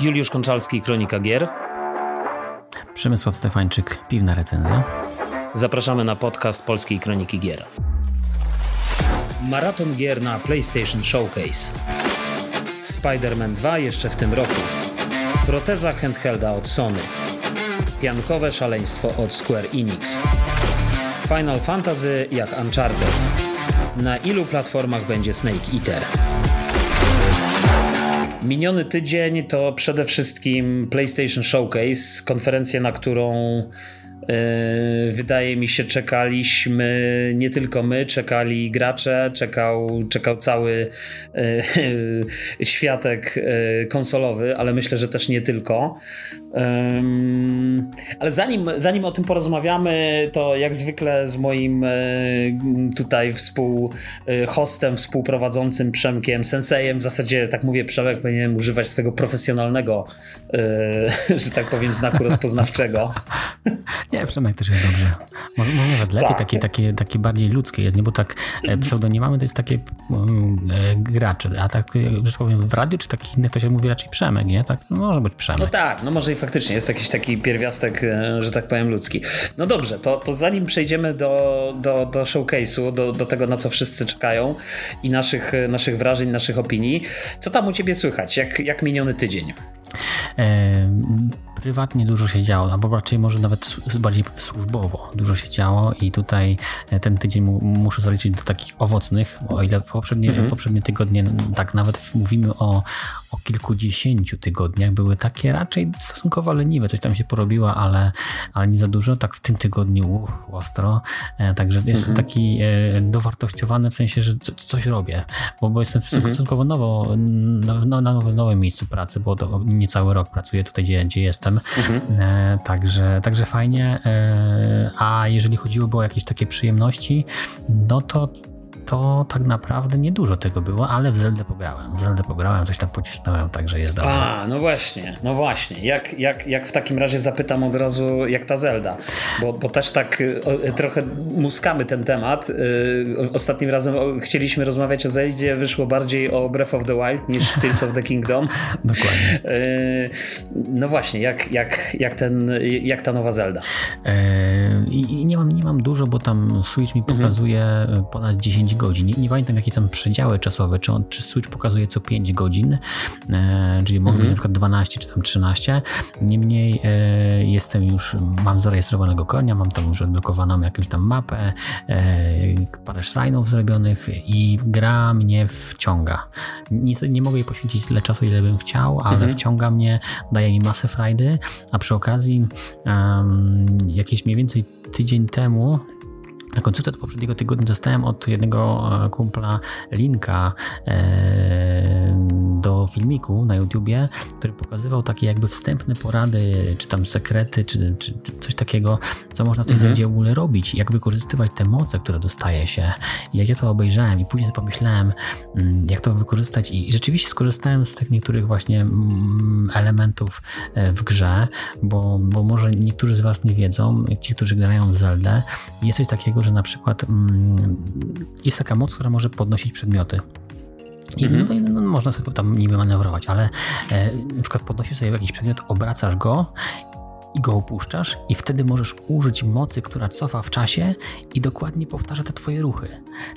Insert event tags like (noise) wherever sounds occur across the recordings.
Juliusz Konczalski, Kronika Gier. Przemysław Stefańczyk, Piwna Recenzja. Zapraszamy na podcast Polskiej Kroniki Gier. Maraton gier na PlayStation Showcase. Spider-Man 2 jeszcze w tym roku. Proteza handhelda od Sony. Piankowe szaleństwo od Square Enix. Final Fantasy jak Uncharted. Na ilu platformach będzie Snake Eater? Miniony tydzień to przede wszystkim PlayStation Showcase, konferencja, na którą wydaje mi się, czekaliśmy, nie tylko my, czekali gracze, czekał, czekał cały yy, (laughs) światek yy, konsolowy, ale myślę, że też nie tylko. Ale zanim, zanim o tym porozmawiamy, to jak zwykle z moim tutaj współhostem, współprowadzącym Przemkiem, sensejem, w zasadzie tak mówię, Przemek, powinienem używać swojego profesjonalnego, (laughs) że tak powiem, znaku rozpoznawczego. (laughs) Nie, Przemek też jest dobrze. Może, może nawet lepiej, tak. takie, takie, takie bardziej ludzkie jest, nie? Bo tak e, pseudonimamy to jest takie um, e, gracze, a tak, że tak powiem, w radiu czy takich innych to się mówi raczej Przemek, nie? Tak, no, może być Przemek. No tak, no może i faktycznie jest jakiś taki pierwiastek, e, że tak powiem, ludzki. No dobrze, to, to zanim przejdziemy do, do, do showcase'u, do, do tego, na co wszyscy czekają i naszych, naszych wrażeń, naszych opinii, co tam u ciebie słychać? Jak, jak miniony tydzień? Prywatnie dużo się działo, albo raczej może nawet bardziej służbowo dużo się działo i tutaj e, ten tydzień muszę zaliczyć do takich owocnych, o ile poprzednie, mhm. poprzednie tygodnie, tak nawet mówimy o, o kilkudziesięciu tygodniach, były takie raczej stosunkowo leniwe, coś tam się porobiło, ale, ale nie za dużo, tak w tym tygodniu uch, ostro, e, także jest mhm. taki e, dowartościowany w sensie, że coś robię, bo, bo jestem mhm. stosunkowo nowo, na, na nowym, nowym miejscu pracy, bo to nie cały rok pracuję tutaj, gdzie, gdzie jestem, Mhm. Także, także fajnie. E, a jeżeli chodziłoby o jakieś takie przyjemności, no to to tak naprawdę niedużo tego było, ale w Zeldę pograłem. W Zeldę pograłem, coś tam pocisnąłem, także jest dobrze. A, no właśnie, no właśnie. Jak, jak, jak w takim razie zapytam od razu, jak ta Zelda? Bo, bo też tak o, trochę muskamy ten temat. Y, ostatnim razem chcieliśmy rozmawiać o Zeldzie, wyszło bardziej o Breath of the Wild niż Tales of the Kingdom. (laughs) Dokładnie. Y, no właśnie, jak, jak, jak, ten, jak ta nowa Zelda? E, I nie mam, nie mam dużo, bo tam Switch mi mhm. pokazuje mhm. ponad 10 godzin. Nie, pamiętam jakie tam przedziały czasowe, czy, on, czy Switch pokazuje co 5 godzin, e, czyli mogę mhm. na przykład 12 czy tam 13. Niemniej e, jestem już, mam zarejestrowanego konia, mam tam już odblokowaną jakąś tam mapę, e, parę shrine'ów zrobionych i gra mnie wciąga. Nie, nie mogę jej poświęcić tyle czasu, ile bym chciał, ale mhm. wciąga mnie, daje mi masę frajdy, a przy okazji um, jakieś mniej więcej tydzień temu, na końcówce poprzedniego tygodnia dostałem od jednego e, kumpla linka e, do filmiku na YouTubie, który pokazywał takie jakby wstępne porady, czy tam sekrety, czy, czy, czy coś takiego, co można w tej mhm. w ogóle robić, jak wykorzystywać te moce, które dostaje się. I jak ja to obejrzałem i później pomyślałem, mm, jak to wykorzystać i rzeczywiście skorzystałem z tych niektórych właśnie mm, elementów e, w grze, bo, bo może niektórzy z Was nie wiedzą, ci, którzy grają w Zeldę, jest coś takiego, że na przykład mm, jest taka moc, która może podnosić przedmioty. I no, no, można sobie tam niby manewrować, ale e, na przykład podnosisz sobie jakiś przedmiot, obracasz go i go opuszczasz i wtedy możesz użyć mocy, która cofa w czasie i dokładnie powtarza te twoje ruchy.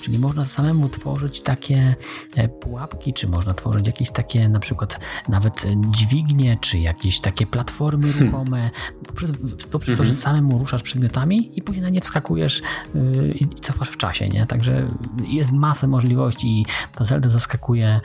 Czyli można samemu tworzyć takie e, pułapki, czy można tworzyć jakieś takie na przykład nawet dźwignie, czy jakieś takie platformy hmm. ruchome, poprzez, poprzez to, że mhm. samemu ruszasz przedmiotami i później na nie wskakujesz yy, i cofasz w czasie, nie? Także jest masę możliwości i ta Zelda zaskakuje.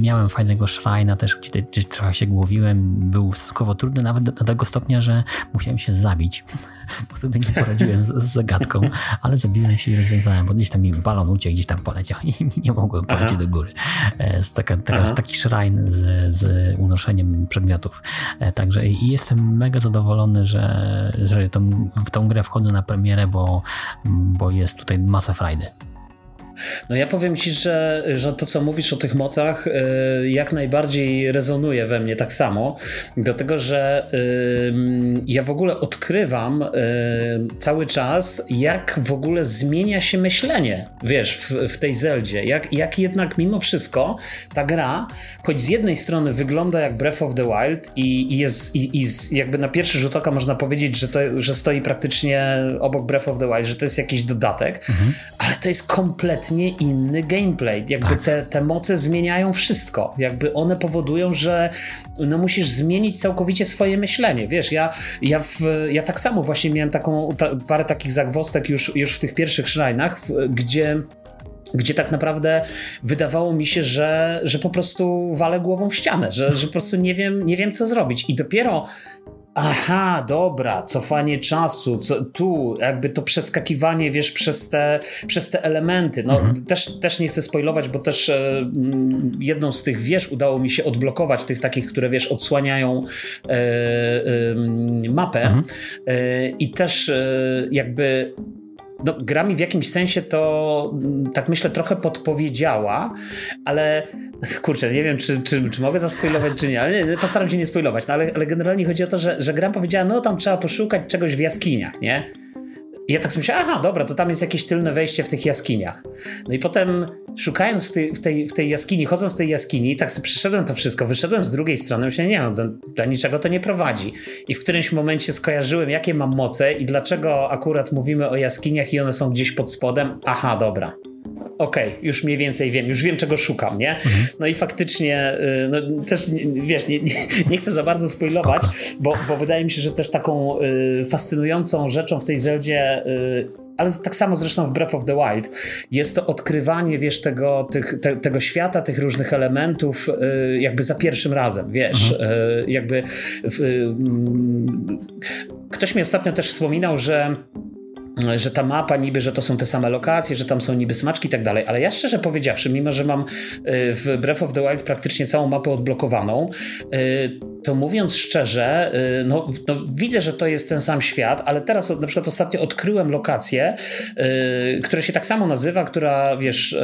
Miałem fajnego shrine'a też, gdzie, gdzie trochę się głowiłem, był stosunkowo trudny, nawet do, do tego stopnia, że musiałem się zabić, (laughs) bo sobie nie poradziłem z, z zagadką, ale zabiłem się i rozwiązałem, bo gdzieś tam mi balon uciekł, gdzieś tam poleciał i (laughs) nie mogłem polecieć do góry. Jest taka, taka, taki shrine z, z unoszeniem przedmiotów. E, także i jestem mega zadowolony, że, że tą, w tą grę wchodzę na premierę, bo, bo jest tutaj masa frajdy. No ja powiem ci, że, że to, co mówisz o tych mocach, y, jak najbardziej rezonuje we mnie tak samo, dlatego że y, ja w ogóle odkrywam y, cały czas, jak w ogóle zmienia się myślenie, wiesz, w, w tej Zeldzie. Jak, jak jednak mimo wszystko ta gra, choć z jednej strony wygląda jak Breath of the Wild i, i jest i, i jakby na pierwszy rzut oka można powiedzieć, że, to, że stoi praktycznie obok Breath of the Wild, że to jest jakiś dodatek, mhm. ale to jest kompletnie inny gameplay. Jakby tak. te, te moce zmieniają wszystko. Jakby one powodują, że no musisz zmienić całkowicie swoje myślenie. Wiesz, ja, ja, w, ja tak samo właśnie miałem taką ta, parę takich zagwostek już, już w tych pierwszych szrajnach, gdzie gdzie tak naprawdę wydawało mi się, że, że po prostu walę głową w ścianę, że, że po prostu nie wiem, nie wiem co zrobić. I dopiero Aha, dobra, cofanie czasu, co, tu jakby to przeskakiwanie, wiesz, przez te, przez te elementy. No, mhm. też, też nie chcę spoilować, bo też e, jedną z tych wież udało mi się odblokować, tych takich, które, wiesz, odsłaniają e, e, mapę mhm. E, i też e, jakby no, gra mi w jakimś sensie to, tak myślę, trochę podpowiedziała, ale kurczę, nie wiem, czy, czy, czy mogę zaspoilować, czy nie, ale nie, postaram się nie spoilować, no, ale, ale generalnie chodzi o to, że, że gra powiedziała, no tam trzeba poszukać czegoś w jaskiniach, nie? I ja tak sobie myślałem, aha, dobra, to tam jest jakieś tylne wejście w tych jaskiniach. No i potem szukając w tej, w tej, w tej jaskini, chodząc w tej jaskini, tak sobie przeszedłem to wszystko, wyszedłem z drugiej strony, myślałem, nie no, do, do niczego to nie prowadzi. I w którymś momencie skojarzyłem, jakie mam moce i dlaczego akurat mówimy o jaskiniach i one są gdzieś pod spodem. Aha, dobra okej, okay, już mniej więcej wiem, już wiem czego szukam, nie? Mhm. No i faktycznie, y, no, też wiesz, nie, nie, nie, chcę za bardzo spoilować, bo, bo wydaje mi się, że też taką y, fascynującą rzeczą w tej Zeldzie y, ale tak samo zresztą w Breath of the Wild, jest to odkrywanie, wiesz, tego, tych, te, tego świata, tych różnych elementów, jakby za pierwszym razem, wiesz, mhm. jakby. W, ktoś mi ostatnio też wspominał, że że ta mapa niby, że to są te same lokacje, że tam są niby smaczki i tak dalej, ale ja szczerze powiedziawszy, mimo że mam y, w Breath of the Wild praktycznie całą mapę odblokowaną, y, to mówiąc szczerze, y, no, no, widzę, że to jest ten sam świat, ale teraz na przykład ostatnio odkryłem lokację, która się tak samo nazywa, która wiesz,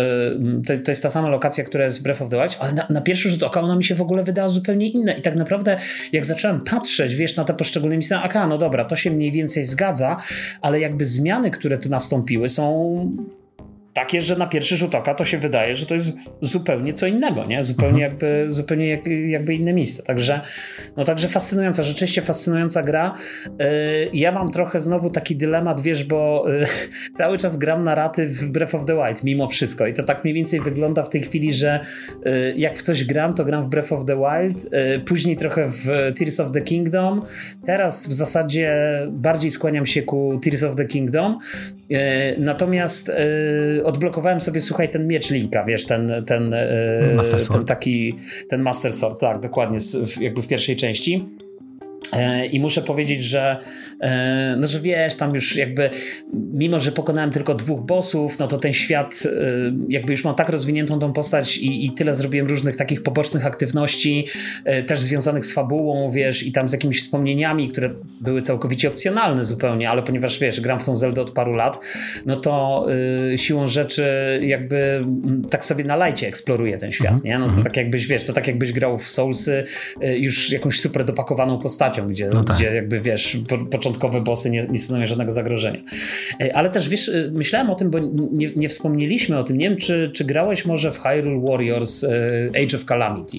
to, to, jest ta sama lokacja, która jest w Breath of the Wild, ale na, na, pierwszy rzut oka ona mi się w ogóle wydała zupełnie inna i tak naprawdę jak zacząłem patrzeć, wiesz, na te poszczególne miejsca, aka, no dobra, to się mniej więcej zgadza, ale jakby zmiany, które tu nastąpiły są takie, że na pierwszy rzut oka to się wydaje, że to jest zupełnie co innego, nie? Zupełnie mhm. jakby, zupełnie jak, jakby inne miejsce. Także, no także fascynująca, rzeczywiście fascynująca gra. Yy, ja mam trochę znowu taki dylemat, wiesz, bo yy, (laughs) cały czas gram narratyw w Breath of the Wild, mimo wszystko. I to tak mniej więcej wygląda w tej chwili, że yy, jak w coś gram, to gram w Breath of the Wild, później trochę w Tears of the Kingdom. Teraz w zasadzie bardziej skłaniam się ku Tears of the Kingdom. Natomiast odblokowałem sobie, słuchaj, ten miecz Linka, wiesz, ten, ten, e, ten taki, ten Master Sword, tak, dokładnie, jakby w pierwszej części. E, I muszę powiedzieć, że, e, no, że wiesz, tam już jakby, mimo że pokonałem tylko dwóch bossów, no to ten świat, e, jakby już mam tak rozwiniętą tą postać i, i tyle zrobiłem różnych takich pobocznych aktywności, też związanych z fabułą, wiesz, i tam z jakimiś wspomnieniami, które były całkowicie opcjonalne zupełnie, ale ponieważ wiesz, gram w tą Zeldę od paru lat, no to siłą rzeczy jakby tak sobie na lajcie eksploruję ten świat, nie? No to mhm. tak jakbyś, wiesz, to tak jakbyś grał w Soulsy już jakąś super dopakowaną postacią gdzie, no tak. gdzie jakby wiesz, po, początkowe bossy nie, nie stanowią żadnego zagrożenia. E, ale też wiesz, e, myślałem o tym, bo nie, nie wspomnieliśmy o tym. Nie wiem, czy, czy grałeś może w Hyrule Warriors e, Age of Calamity.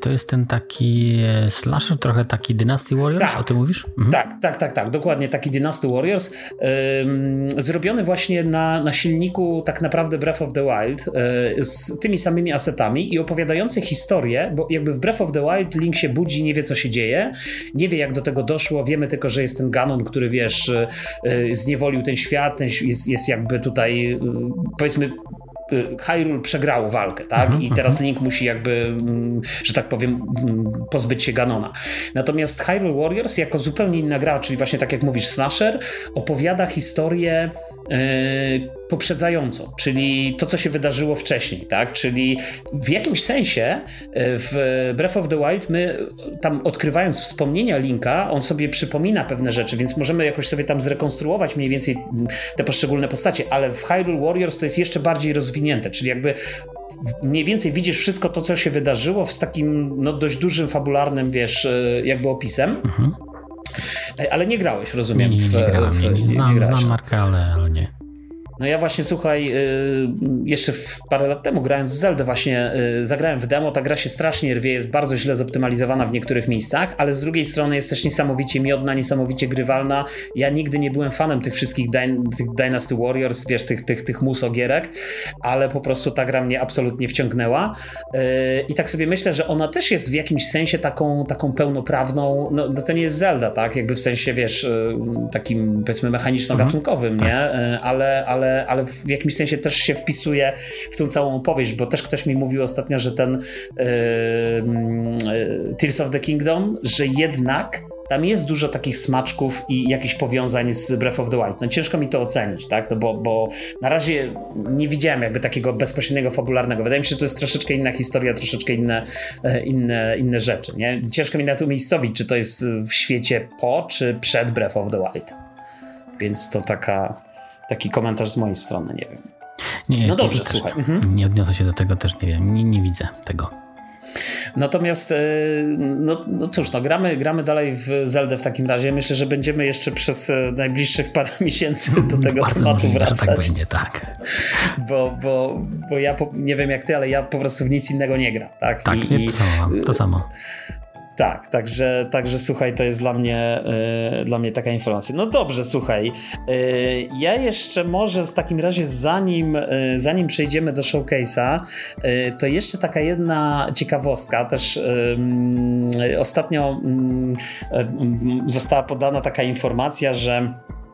To jest ten taki slasher, trochę taki Dynasty Warriors, tak, o tym mówisz? Mhm. Tak, tak, tak, tak, dokładnie taki Dynasty Warriors. zrobiony właśnie na, na silniku tak naprawdę Breath of the Wild z tymi samymi asetami i opowiadający historię, bo jakby w Breath of the Wild Link się budzi, nie wie co się dzieje, nie nie wie jak do tego doszło, wiemy tylko, że jest ten Ganon, który wiesz, y, y, zniewolił ten świat, ten jest, jest jakby tutaj y, powiedzmy Hyrule przegrało walkę, tak? Mhm, I teraz mhm. Link musi jakby, mm, że tak powiem, mm, pozbyć się Ganona. Natomiast Hyrule Warriors jako zupełnie inna gra, czyli właśnie tak jak mówisz, slasher, opowiada historię poprzedzająco, czyli to, co się wydarzyło wcześniej, tak? Czyli w jakimś sensie e, w Breath of the Wild my tam odkrywając wspomnienia Linka, on sobie przypomina pewne rzeczy, więc możemy jakoś sobie tam zrekonstruować mniej więcej te poszczególne postacie, ale w Hyrule Warriors to jest jeszcze bardziej rozwinięte, czyli jakby mniej więcej widzisz wszystko to, co się wydarzyło z takim no, dość dużym, fabularnym, wiesz, e, jakby opisem. Mhm. E, ale nie grałeś, rozumiem. Nie, nie, nie, grałem. W, nie, nie, znam, nie znam markę, ale, ale nie. No ja właśnie, słuchaj, y, jeszcze parę lat temu grając w Zelda właśnie y, zagrałem w demo, ta gra się strasznie rwie, jest bardzo źle zoptymalizowana w niektórych miejscach, ale z drugiej strony jest też niesamowicie miodna, niesamowicie grywalna. Ja nigdy nie byłem fanem tych wszystkich tych Dynasty Warriors, wiesz, tych, tych, tych musogierek, ale po prostu ta gra mnie absolutnie wciągnęła y, i tak sobie myślę, że ona też jest w jakimś sensie taką, taką pełnoprawną, no, no to nie jest Zelda, tak, jakby w sensie, wiesz, takim powiedzmy mechaniczno-gatunkowym, mhm, nie, tak. ale, ale ale, ale w jakimś sensie też się wpisuje w tą całą opowieść, bo też ktoś mi mówił ostatnio, że ten yy, yy, Tears of the Kingdom, że jednak tam jest dużo takich smaczków i jakichś powiązań z Breath of the Wild. No ciężko mi to ocenić, tak? No bo, bo na razie nie widziałem jakby takiego bezpośredniego, fabularnego. Wydaje mi się, że to jest troszeczkę inna historia, troszeczkę inne, e, inne, inne rzeczy, nie? Ciężko mi na to umiejscowić, czy to jest w świecie po, czy przed Breath of the Wild. Więc to taka, taki komentarz z mojej strony, nie wiem. Nie, no dobrze, słuchaj. Mhm. Nie odniosę się do tego też, nie wiem, nie, nie widzę tego. Natomiast, e, no, no cóż, no, gramy, gramy dalej w Zeldę w takim razie. Myślę, że będziemy jeszcze przez e, najbliższych parę (laughs) miesięcy do tego Bardzo tematu możliwe, wracać. tak będzie, tak. Bo, bo, bo ja po, nie wiem jak ty, ale ja po prostu w nic innego nie gram. Tak, tak I, to, samo, to samo. Tak, także, także słuchaj, to jest dla mnie, yy, dla mnie taka informacja. No dobrze, słuchaj. Yy, ja jeszcze może w takim razie, zanim, yy, zanim przejdziemy do showcase'a, to jeszcze taka jedna ciekawostka. Też ostatnio została podana taka informacja, że Mm,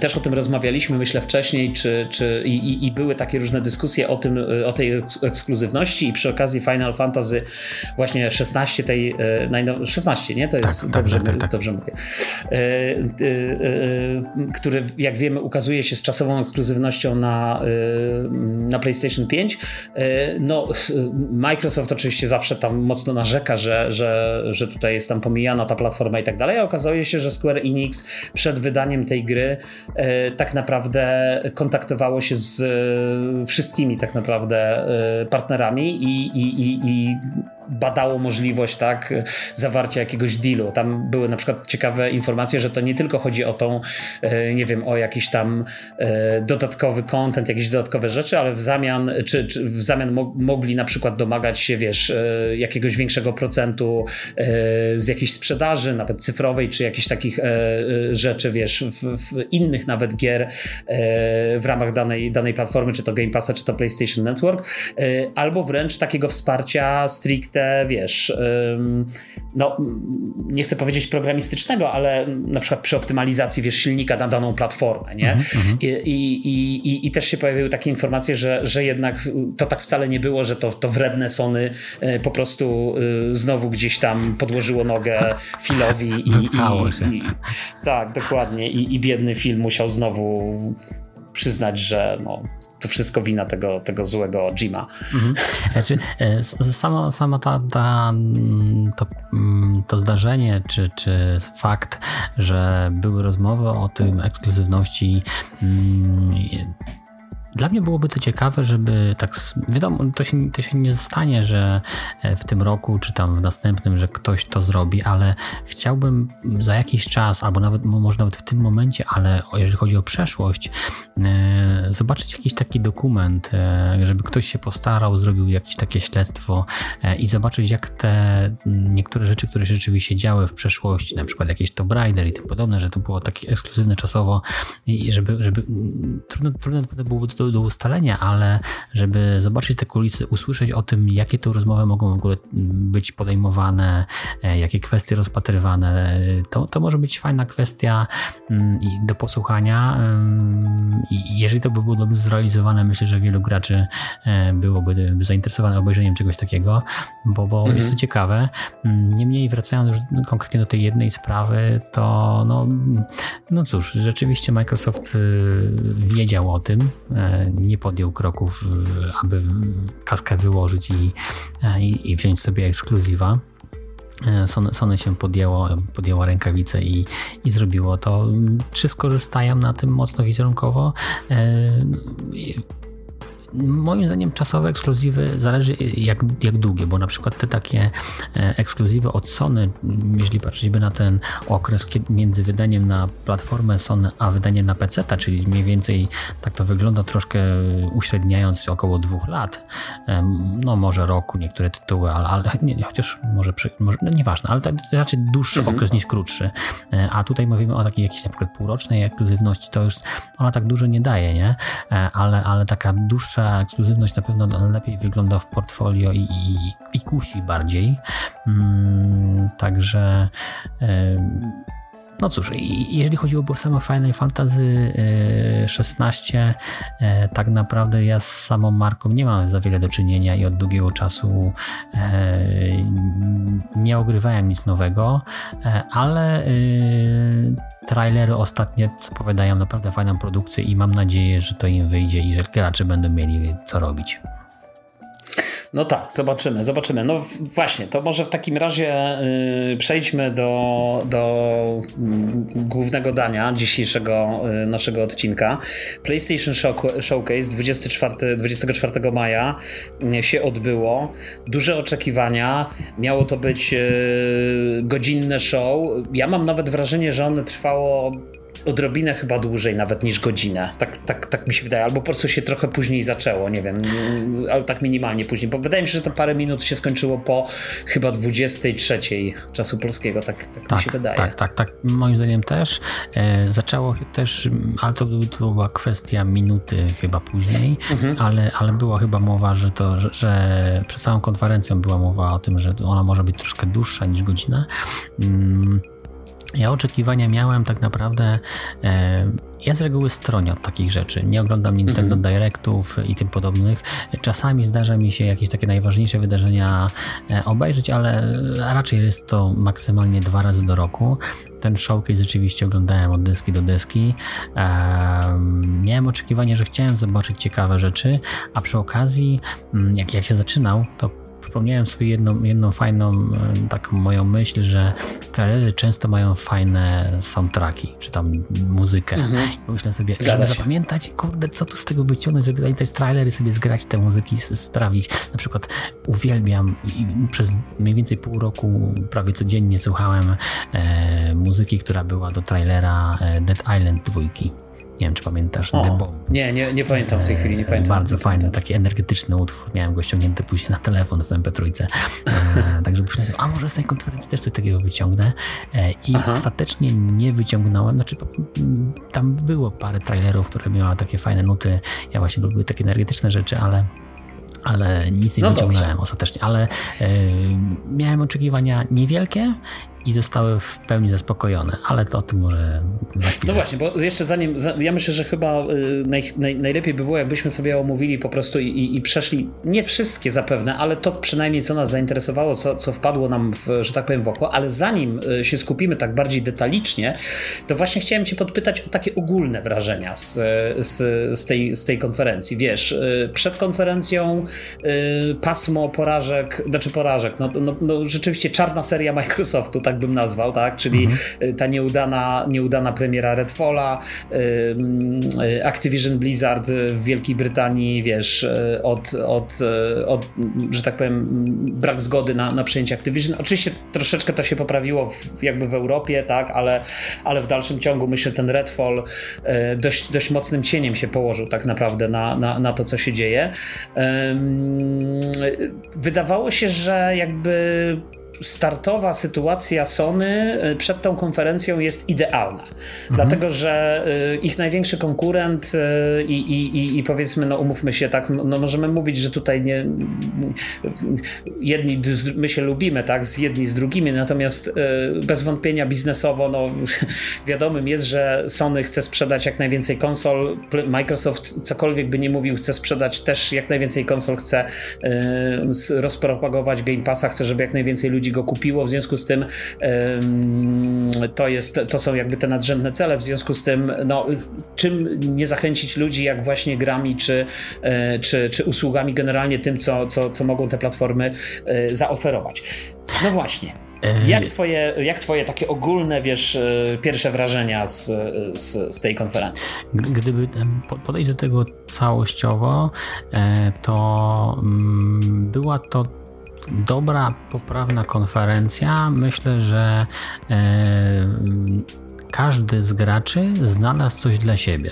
też o tym rozmawialiśmy, myślę, wcześniej, czy, czy, i, i, były takie różne dyskusje o tym, o tej ekskluzywności i przy okazji Final Fantasy właśnie 16 tej, 16, e, nie? To jest, tak, tak dobrze, tak, tak, tak, dobrze mówię. E, który, jak wiemy, ukazuje się z czasową ekskluzywnością na, na PlayStation 5. No, Microsoft oczywiście zawsze tam mocno narzeka, że, że, że tutaj jest tam pomijana ta platforma i tak dalej, a okazuje się, że Square Enix przed wydaniem tej gry tak naprawdę kontaktowało się z e, wszystkimi tak naprawdę e, partnerami i, i, i, i badało możliwość tak, zawarcia jakiegoś dealu. Tam były na przykład ciekawe informacje, że to nie tylko chodzi o tą, e, nie wiem, o jakiś tam e, dodatkowy content, jakieś dodatkowe rzeczy, ale w zamian, czy, czy w zamian mo mogli na przykład domagać się, wiesz, e, jakiegoś większego procentu z jakiejś sprzedaży, nawet cyfrowej, czy jakichś takich rzeczy, wiesz, w, w innych nawet gier w ramach danej, danej platformy, czy to Game Passa, czy to PlayStation Network, albo wręcz takiego wsparcia stricte stricte, wiesz, no nie chcę powiedzieć programistycznego, ale na przykład przy optymalizacji, wiesz, silnika na daną platformę, nie? Mm -hmm. I, i, i, I, też się pojawiły takie informacje, że, że jednak to tak wcale nie było, że to, to wredne Sony e, po prostu e, znowu gdzieś tam podłożyło nogę Philowi i, i, i, tak, dokładnie i, i biedny film musiał znowu przyznać, że no, to wszystko wina tego, tego złego Jima. Mhm. Znaczy, sama, sama ta, ta, to, mm, to zdarzenie, czy, czy fakt, że były rozmowy o tym ekskluzywności mm, dla mnie byłoby to ciekawe, żeby tak, wiadomo, to się, to się nie stanie, że e, w tym roku czy tam w następnym, że ktoś to zrobi, ale chciałbym za jakiś czas, albo nawet może nawet w tym momencie, ale jeżeli chodzi o przeszłość, e, zobaczyć jakiś taki dokument, e, żeby ktoś się postarał, zrobił jakieś takie śledztwo i zobaczyć, jak te niektóre rzeczy, które się rzeczywiście działy w przeszłości, na przykład jakieś Tomb Raider i tym podobne, że to było takie ekskluzywne czasowo i żeby, żeby trudno, trudno byłoby to do, do ustalenia, ale żeby zobaczyć te kulisy, usłyszeć o tym, jakie te rozmowy mogą w ogóle być podejmowane, e, jakie kwestie rozpatrywane, to, to może być fajna kwestia mm, do posłuchania i jeżeli to by było dobrze zrealizowane, myślę, że wielu graczy e, byłoby zainteresowane obejrzeniem czegoś takiego, bo, bo mhm. jest to ciekawe. Mm, niemniej wracając już konkretnie do tej jednej sprawy, to no, no cóż, rzeczywiście Microsoft y, wiedział o tym, e, nie podjął kroków, y, aby kaskę wyłożyć i, e, i, i wziąć sobie ekskluzywa. E, Sony, Sony, się podjęło, podjęło rękawice i, i zrobiło to. Czy skorzystają na tym mocno wizerunkowo? Moim zdaniem czasowe ekskluzywy zależy jak, jak długie, bo na przykład te takie e, ekskluzywy od Sony, jeśli patrzeć by na ten okres między wydaniem na platformę Sony a wydaniem na PC, czyli mniej więcej tak to wygląda troszkę uśredniając około dwóch lat, no może roku niektóre tytuły, ale, ale nie, chociaż może, może no nieważne, ale tak raczej dłuższy mhm. okres niż krótszy. E, a tutaj mówimy o takiej jakiejś na przykład półrocznej ekskluzywności, to już ona tak dużo nie daje, nie? E, ale, ale taka dłuższa dłuższa ekskluzywność na pewno lepiej wygląda w portfolio i, i, i kusi bardziej. Mm, także. No cóż, jeżeli chodziło o samo Final Fantasy XVI, e, tak naprawdę ja z samą marką nie mam za wiele do czynienia i od długiego czasu e, nie ogrywałem nic nowego, e, ale trailery ostatnie zapowiadają naprawdę fajną produkcję i mam nadzieję, że to im wyjdzie i że gracze będą mieli co robić. No tak, zobaczymy, zobaczymy. No właśnie, to może w takim razie yy, przejdźmy do, do yy, głównego dania dzisiejszego yy, naszego odcinka. PlayStation Showcase 24, 24 maja y, się odbyło. Duże oczekiwania. Miało to być y, godzinne show. Ja mam nawet wrażenie, że one trwało odrobinę chyba dłużej nawet niż godzinę. Tak, tak, tak mi się wydaje. Albo po prostu się trochę później zaczęło, nie wiem, ale tak minimalnie później, bo wydaje mi się, że to parę minut się skończyło po chyba 23 czasu polskiego, tak, tak, tak mi się wydaje. Tak, tak, tak, moim zdaniem też. E, zaczęło się też, ale to, to, była kwestia minuty chyba później, mhm. ale, ale była chyba mowa, że to, że, że przed całą konferencją była mowa o tym, że ona może być troszkę dłuższa niż godzina. Mm ja oczekiwania miałem tak naprawdę. E, ja z reguły stronię od takich rzeczy. Nie oglądam Nintendo mhm. Directów i tym podobnych. Czasami zdarza mi się jakieś takie najważniejsze wydarzenia e, obejrzeć, ale raczej jest to maksymalnie dwa razy do roku. Ten showcase rzeczywiście oglądałem od deski do deski. miałem oczekiwanie, że chciałem zobaczyć ciekawe rzeczy, a przy okazji, mm, jak, jak się zaczynał, to przypomniałem sobie jedną, jedną fajną e, taką moją myśl, że trailery często mają fajne soundtracki, czy tam muzykę. Mhm. Pomyślałem sobie, Zgadza żeby się. zapamiętać, kurde, co tu z tego wyciągnąć, żeby zapamiętać trailery, sobie zgrać te muzyki, sprawdzić. Na przykład uwielbiam i przez mniej więcej pół roku prawie codziennie słuchałem e, muzyki, która była do trailera e, Dead Island 2. Nie wiem, czy pamiętasz o, The Bomb. Nie, nie, nie pamiętam w tej chwili, nie pamiętam. Bardzo fajny, taki energetyczny utwór. Miałem go ściągnięty później na telefon w MP3. E, (laughs) także pomyślałem a może z tej konferencji też coś takiego wyciągnę. E, I Aha. ostatecznie nie wyciągnąłem. Znaczy, tam było parę trailerów, które miały takie fajne nuty. Ja właśnie lubię takie energetyczne rzeczy, ale ale nic nie no wyciągnąłem dobrze. ostatecznie, ale yy, miałem oczekiwania niewielkie i zostały w pełni zaspokojone, ale to o tym może za chwilę. No właśnie, bo jeszcze zanim, ja myślę, że chyba y, naj, naj, najlepiej by było, jakbyśmy sobie omówili po prostu i, i, przeszli, nie wszystkie zapewne, ale to przynajmniej co nas zainteresowało, co, co wpadło nam, w, że tak powiem, w oko, ale zanim y, się skupimy tak bardziej detalicznie, to właśnie chciałem cię podpytać o takie ogólne wrażenia z, z, z, tej, z tej konferencji. Wiesz, y, przed konferencją pasmo porażek, znaczy porażek, no, no, no rzeczywiście czarna seria Microsoftu, tak bym nazwał, tak? Czyli mhm. Y, ta nieudana, nieudana premiera Redfalla, y, Activision Blizzard w Wielkiej Brytanii, wiesz, y, od, od, od że tak powiem, brak zgody na, na przejęcie Activision. Oczywiście troszeczkę to się poprawiło w, jakby w Europie, tak, ale, ale w dalszym ciągu myślę, ten Redfall dość, dość mocnym cieniem się położył tak naprawdę na, na, na to, co się dzieje. Wydawało się, że jakby startowa sytuacja Sony przed tą konferencją jest idealna. Mhm. Dlatego, że ich największy konkurent i, i, i, i powiedzmy, no umówmy się tak, no możemy mówić, że tutaj nie jedni, my się lubimy, tak, z jedni z drugimi, natomiast bez wątpienia biznesowo, no (laughs) wiadomym jest, że Sony chce sprzedać jak najwięcej konsol, Microsoft cokolwiek by nie mówił, chce sprzedać też jak najwięcej konsol, chce y, rozpropagować Game Passa, chce, żeby jak najwięcej ludzi go kupiło, w związku z tym to, jest, to są jakby te nadrzędne cele, w związku z tym no, czym nie zachęcić ludzi jak właśnie grami czy, y, czy, czy usługami, generalnie tym, co, co, co mogą te platformy y, zaoferować. No właśnie. Jak twoje, jak twoje takie ogólne, wiesz, e, pierwsze wrażenia z, z, z tej konferencji? Gdyby podejść do tego całościowo, e, to mm, była to dobra, poprawna konferencja. Myślę, że e, każdy z graczy znalazł coś dla siebie.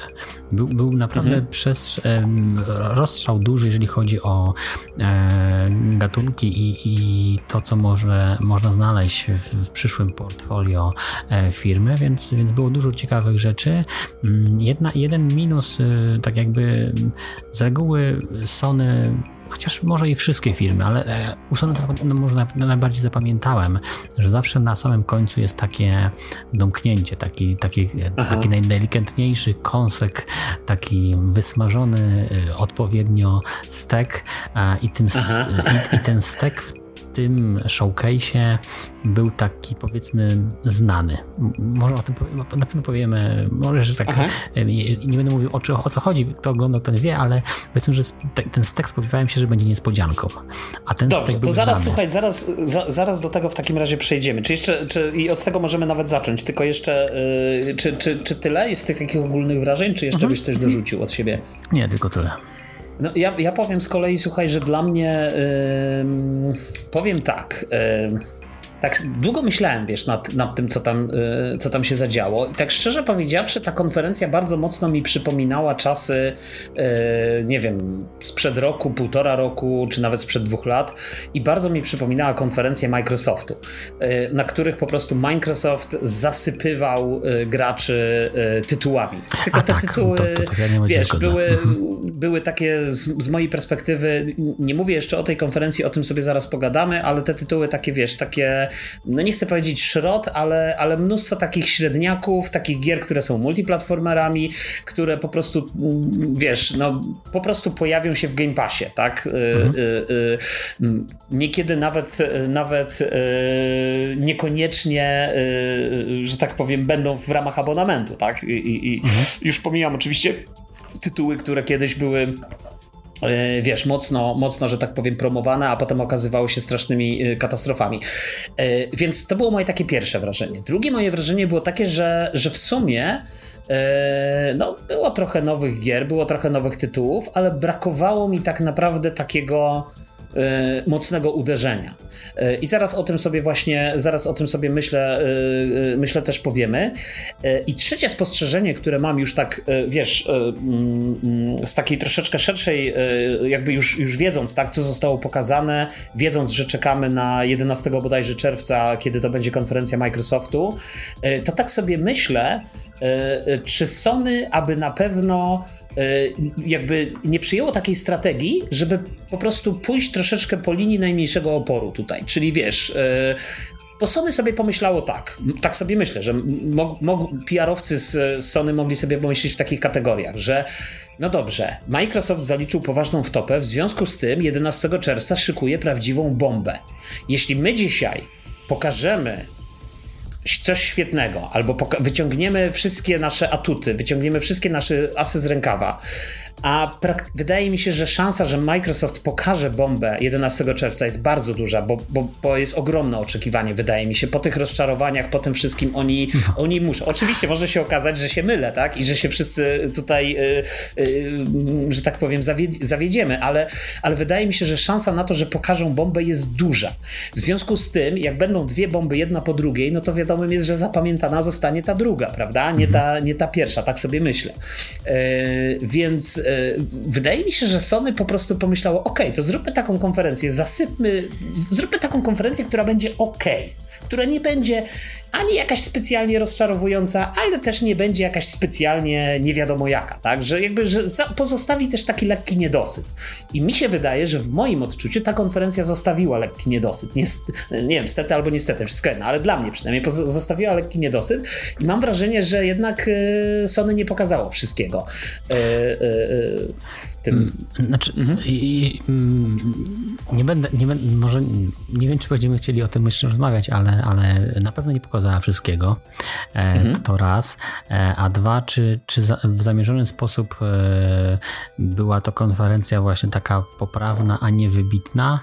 Był, był naprawdę mhm. przez, rozstrzał duży, jeżeli chodzi o e, gatunki i, i, to, co może, można znaleźć w, w przyszłym portfolio e, firmy, więc, więc było dużo ciekawych rzeczy. Mm, jedna, jeden minus, e, tak jakby z reguły Sony chociaż może i wszystkie firmy, ale e, u Sony to no, może najbardziej zapamiętałem, że zawsze na samym końcu jest takie domknięcie, taki, taki, taki najdelikatniejszy kąsek, taki wysmażony e, odpowiednio stek i, tym, i, i ten stek tym showcase'ie był taki powiedzmy znany. Może o tym na pewno powiemy, może, że tak e, nie będę mówił o, czy, o co chodzi, kto oglądał ten wie, ale powiedzmy, że ten stek spodziewałem się, że będzie niespodzianką. A ten Dobrze, stek był to zaraz znany. słuchaj, zaraz, za, zaraz do tego w takim razie przejdziemy. Czy jeszcze, czy, i od tego możemy nawet zacząć, tylko jeszcze, yy, czy, czy, czy tyle jest tych takich ogólnych wrażeń, czy jeszcze mhm. byś coś dorzucił od siebie? Nie, tylko tyle. No, ja, ja powiem z kolei, słuchaj, że dla mnie yy, powiem tak. Yy, tak długo myślałem, wiesz, nad, nad tym, co tam, yy, co tam się zadziało. I tak szczerze powiedziawszy, ta konferencja bardzo mocno mi przypominała czasy, yy, nie wiem, sprzed roku, półtora roku, czy nawet sprzed dwóch lat. I bardzo mi przypominała konferencję Microsoftu, yy, na których po prostu Microsoft zasypywał y, graczy y, tytułami. Tylko A te tak, tytuły, to, to, to ja wiesz, były, mhm. były takie z, z mojej perspektywy, nie mówię jeszcze o tej konferencji, o tym sobie zaraz pogadamy, ale te tytuły takie, wiesz, takie no nie chcę powiedzieć szrot, ale, ale mnóstwo takich średniaków, takich gier, które są multiplatformerami, które po prostu, mm, wiesz, no po prostu pojawią się w Game Passie, tak? Y, mhm. Y, y, mm, niekiedy nawet, nawet niekoniecznie, że tak powiem, będą w ramach abonamentu, tak? I, i mhm. już pomijam oczywiście tytuły, które kiedyś były wiesz, mocno, mocno, że tak powiem, promowane, a potem okazywały się strasznymi e, katastrofami. E, więc to było moje takie pierwsze wrażenie. Drugie moje wrażenie było takie, że, że w sumie no, było trochę nowych gier, było trochę nowych tytułów, ale brakowało mi tak naprawdę takiego E, mocnego uderzenia. E, I zaraz o tym sobie właśnie, zaraz o tym sobie myślę, e, myślę też powiemy. I trzecie spostrzeżenie, które mam już tak, wiesz, z takiej troszeczkę szerszej, jakby już, już wiedząc, tak, co zostało pokazane, wiedząc, że czekamy na 11 bodajże czerwca, kiedy to będzie konferencja Microsoftu, to tak sobie myślę, czy Sony aby na pewno E, jakby nie przyjęło takiej strategii, żeby po prostu pójść troszeczkę po linii najmniejszego oporu tutaj. Czyli wiesz, e, bo Sony sobie pomyślało tak, tak sobie myślę, że PR-owcy z Sony mogli sobie pomyśleć w takich kategoriach, że no dobrze, Microsoft zaliczył poważną wtopę, w związku z tym 11 czerwca szykuje prawdziwą bombę. Jeśli my dzisiaj pokażemy coś świetnego, albo wyciągniemy wszystkie nasze atuty, wyciągniemy wszystkie nasze asy z rękawa, a wydaje mi się, że szansa, że Microsoft pokaże bombę 11 czerwca jest bardzo duża, bo, bo, bo jest ogromne oczekiwanie, wydaje mi się. Po tych rozczarowaniach, po tym wszystkim oni, no. oni muszą. Oczywiście może się okazać, że się mylę, tak? I że się wszyscy tutaj, y, y, że tak powiem, zawiedziemy, ale, ale wydaje mi się, że szansa na to, że pokażą bombę jest duża. W związku z tym, jak będą dwie bomby jedna po drugiej, no to wiadomym jest, że zapamiętana zostanie ta druga, prawda? Nie, ta, nie ta pierwsza, tak sobie myślę. Y, więc wydaje mi się, że Sony po prostu pomyślało, ok, to zróbmy taką konferencję, zasypmy, zróbmy taką konferencję, która będzie ok która nie będzie ani jakaś specjalnie rozczarowująca, ale też nie będzie jakaś specjalnie nie wiadomo jaka, tak? Że jakby że pozostawi też taki lekki niedosyt. I mi się wydaje, że w moim odczuciu ta konferencja zostawiła lekki niedosyt. Nie, nie wiem, stety albo niestety, wszystko jedno, ale dla mnie przynajmniej zostawiła lekki niedosyt i mam wrażenie, że jednak e, Sony nie pokazało wszystkiego e, e, w tym. Mm, znaczy, mhm. i, mm, nie będę, nie może nie wiem, czy będziemy chcieli o tym jeszcze rozmawiać, ale, ale na pewno nie pokazała pokazała wszystkiego. E, mhm. To raz. E, a dwa, czy, czy w zamierzony sposób e, była to konferencja właśnie taka poprawna, a nie wybitna?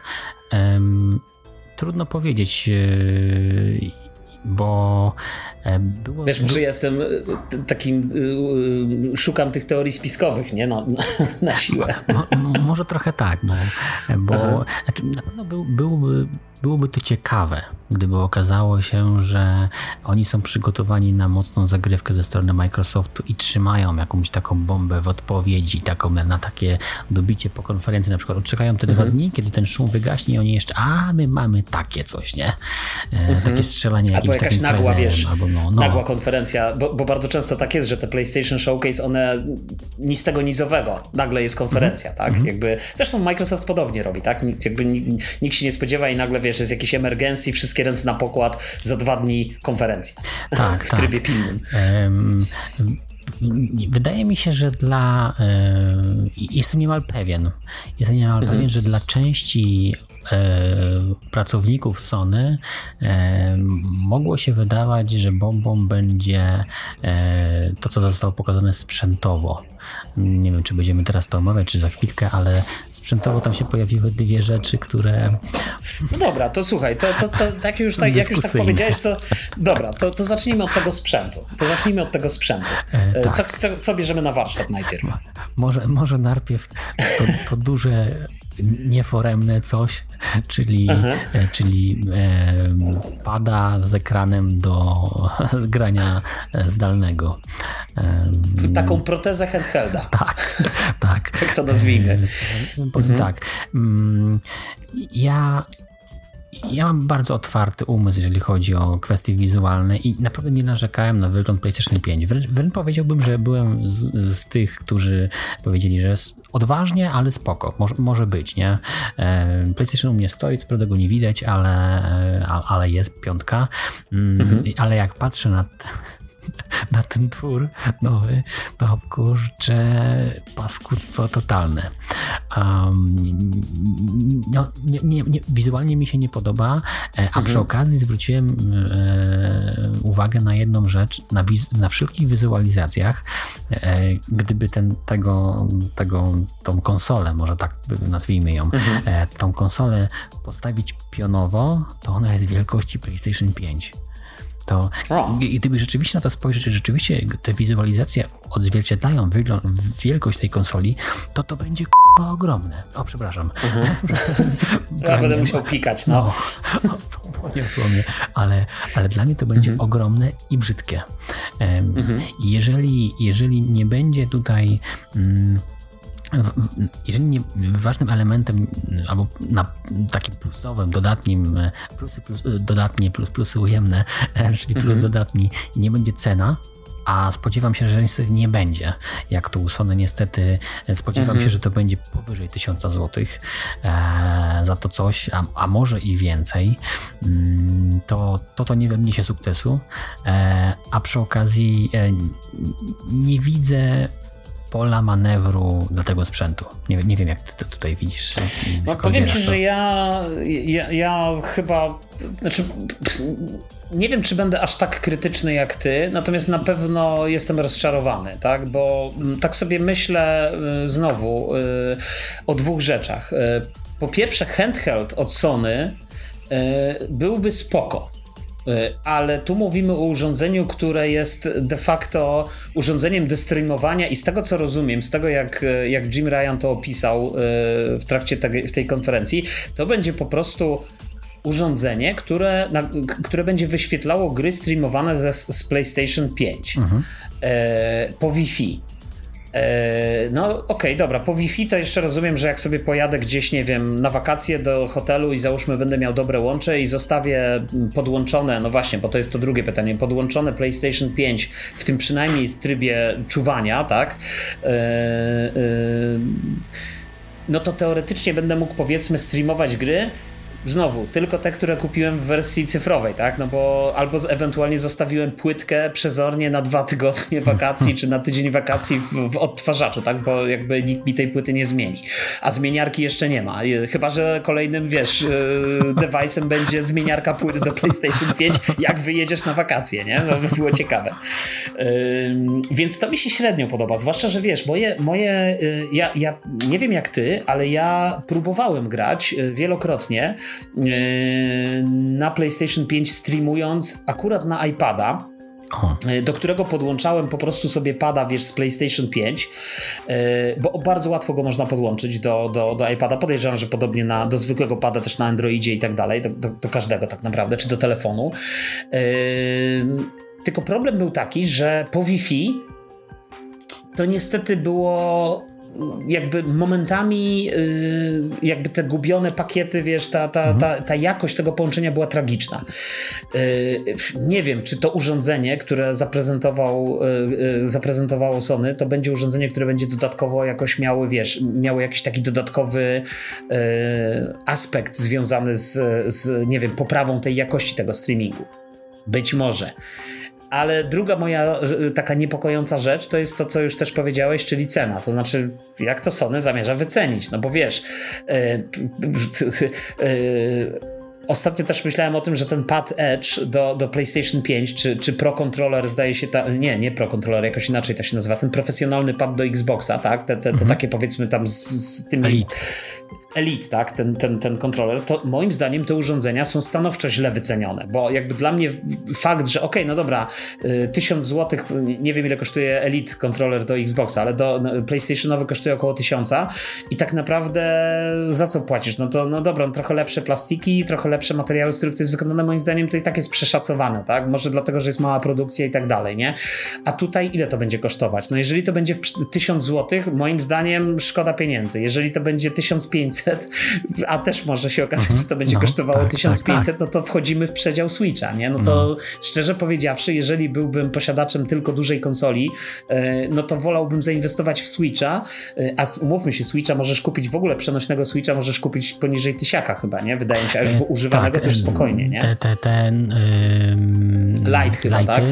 Trudno powiedzieć bo było... Wiesz, może jestem takim, szukam tych teorii spiskowych, nie? No, (laughs) na siłę. Mo, może trochę tak, bo, bo znaczy, na pewno był, byłby byłoby to ciekawe, gdyby okazało się, że oni są przygotowani na mocną zagrywkę ze strony Microsoftu i trzymają jakąś taką bombę w odpowiedzi, taką na takie dobicie po konferencji, na przykład czekają te mhm. dwa dni, kiedy ten szum wygaśnie i oni jeszcze, a my mamy takie coś, nie? E, mhm. Takie strzelanie Albo jakaś nagła, wiesz, albo no, no. nagła konferencja, bo, bo, bardzo często tak jest, że te PlayStation Showcase, one ni z tego nizowego, nagle jest konferencja, mhm. tak? Mhm. Jakby, zresztą Microsoft podobnie robi, tak? Jakby nikt się nie spodziewa i nagle, wiesz, jest jakiś emergencji, wszystkie ręce na pokład, za dwa dni konferencja. Tak, (laughs) w tak. trybie pilnym. Um, wydaje mi się, że dla. jestem niemal pewien. Jestem niemal mhm. pewien, że dla części pracowników Sony e, mogło się wydawać, że bombą będzie e, to, co zostało pokazane sprzętowo. Nie wiem, czy będziemy teraz to omawiać, czy za chwilkę, ale sprzętowo tam się pojawiły dwie rzeczy, które. No dobra, to słuchaj, to, to, to jak, już tak, jak już tak powiedziałeś, to dobra, to, to zacznijmy od tego sprzętu. To zacznijmy od tego sprzętu. Tak. Co, co, co, bierzemy na warsztat najpierw? Może, może najpierw to, to duże nieforemne coś, czyli, e, czyli e, pada z ekranem do (laughs) grania zdalnego. E, Taką protezę handhelda. (laughs) Tak, tak. Tak to nazwijmy. Mhm. Tak. Mm, ja ja mam bardzo otwarty umysł, jeżeli chodzi o kwestie wizualne i naprawdę nie narzekałem na wygląd PlayStation 5. Wręcz, wręcz powiedziałbym, że byłem z, z, tych, którzy powiedzieli, że odważnie, ale spoko, może, może być, nie? E, PlayStation u mnie stoi, co prawda go nie widać, ale, ale jest piątka. Mm, mhm. Ale jak patrzę na na ten twór nowy, to kurczę paskudztwo totalne. Um, no, nie, nie, nie, wizualnie mi się nie podoba, e, a mhm. przy okazji zwróciłem e, uwagę na jedną rzecz, na, wiz, na wszelkich wizualizacjach, e, gdyby ten, tego, tego, tą konsolę, może tak nazwijmy ją, mhm. e, tą konsolę postawić pionowo, to ona jest wielkości PlayStation 5 to gdyby rzeczywiście na to spojrzeć, że rzeczywiście te wizualizacje odzwierciedlają wygląd, wielkość tej konsoli, to to będzie k***a ogromne. O, przepraszam. Mhm. (laughs) ja będę musiał pikać, no. no poniosło mnie, ale, ale dla mnie to będzie mhm. ogromne i brzydkie. Um, mhm. jeżeli, jeżeli nie będzie tutaj... Um, jeżeli nie, ważnym elementem albo na takim plusowym, dodatnim, plusy, plus, dodatnie, plus, plusy ujemne, czyli plus mhm. dodatni, nie będzie cena, a spodziewam się, że niestety nie będzie. Jak tu Sony niestety spodziewam mhm. się, że to będzie powyżej 1000 zł e, za to coś, a, a, może i więcej. Mm, to, to to nie wniesie sukcesu, e, a przy okazji e, nie widzę pola manewru dla tego sprzętu. Nie, nie wiem, jak ty to tutaj widzisz. No, powiem ci, to. że ja, ja, ja chyba, znaczy, nie wiem, czy będę aż tak krytyczny jak ty, natomiast na pewno jestem rozczarowany, tak? Bo mm, tak sobie myślę y, znowu y, o dwóch rzeczach. Y, po pierwsze, handheld od Sony byłby spoko ale tu mówimy o urządzeniu, które jest de facto urządzeniem do streamowania i z tego co rozumiem, z tego jak, jak Jim Ryan to opisał e, w trakcie tej, w tej konferencji, to będzie po prostu urządzenie, które, na, które będzie wyświetlało gry streamowane ze, z PlayStation 5 mhm. e, po Wi-Fi. E, no okej, okay, dobra, po Wi-Fi to jeszcze rozumiem, że jak sobie pojadę gdzieś, nie wiem, na wakacje do hotelu i załóżmy będę miał dobre łącze i zostawię podłączone, no właśnie, bo to jest to drugie pytanie, podłączone PlayStation 5 w tym przynajmniej w trybie czuwania, tak? E, e, no to teoretycznie będę mógł powiedzmy streamować gry, znowu, tylko te, które kupiłem w wersji cyfrowej, tak? No bo albo ewentualnie zostawiłem płytkę przezornie na dwa tygodnie wakacji, czy na tydzień wakacji w, w, odtwarzaczu, tak? Bo jakby nikt mi tej płyty nie zmieni. A zmieniarki jeszcze nie ma. Chyba, że kolejnym, wiesz, y, device'em będzie zmieniarka płyt do PlayStation 5, jak wyjedziesz na wakacje, nie? No by było ciekawe. Więc to mi się średnio podoba, zwłaszcza, że wiesz, moje, moje y, ja, ja nie wiem jak ty, ale ja próbowałem grać y, wielokrotnie na PlayStation 5 streamując akurat na iPada. E, do którego podłączałem po prostu sobie pada, wiesz, z PlayStation 5, e, bo bardzo łatwo go można podłączyć do, do, do iPada. Podejrzewam, że podobnie na, do zwykłego pada też na Androidzie i tak dalej, do, do, do każdego tak naprawdę, czy do telefonu. Tylko problem był taki, że po Wi-Fi to niestety było jakby momentami y, jakby te gubione pakiety, wiesz, ta, ta, mhm. ta, ta jakość tego połączenia była tragiczna. Y, nie wiem, czy to urządzenie, które zaprezentował, y, zaprezentowało Sony, to będzie urządzenie, które będzie dodatkowo jakoś miało, wiesz, miało jakiś taki dodatkowy aspekt związany z, z, nie wiem, poprawą tej jakości tego streamingu. Być może. Ale druga moja taka niepokojąca rzecz to jest to, co już też powiedziałeś, czyli cena. To znaczy, jak to Sony zamierza wycenić? No bo wiesz. Yy, yy, Ostatnio też myślałem o tym, że ten pad Edge do, do PlayStation 5 czy, czy Pro Controller zdaje się, ta, nie, nie Pro Controller, jakoś inaczej to się nazywa, ten profesjonalny pad do Xboxa, tak? Te, te, te mhm. takie powiedzmy tam z, z tymi. Elite. Elite, tak, ten, ten, ten kontroler, to moim zdaniem te urządzenia są stanowczo źle wycenione, bo jakby dla mnie fakt, że okej, okay, no dobra, 1000 y, zł, nie wiem ile kosztuje Elite kontroler do Xboxa, ale do no, PlayStationowy kosztuje około 1000 i tak naprawdę za co płacisz? No to no dobra, no trochę lepsze plastiki, trochę lepsze materiały, z których to jest wykonane, moim zdaniem to i tak jest przeszacowane, tak? Może dlatego, że jest mała produkcja i tak dalej, nie? A tutaj ile to będzie kosztować? No jeżeli to będzie 1000 zł, moim zdaniem szkoda pieniędzy. Jeżeli to będzie 1500 a też może się okazać, mhm. że to będzie no, kosztowało tak, 1500, tak, tak. no to wchodzimy w przedział Switcha, nie? No to no. szczerze powiedziawszy, jeżeli byłbym posiadaczem tylko dużej konsoli, e, no to wolałbym zainwestować w Switcha, e, a umówmy się, Switcha możesz kupić w ogóle przenośnego Switcha, możesz kupić poniżej tysiaka chyba, nie? Wydaje mi się, a już e, używanego tak, też spokojnie, nie? Te, te, ten Light chyba, lighty, tak?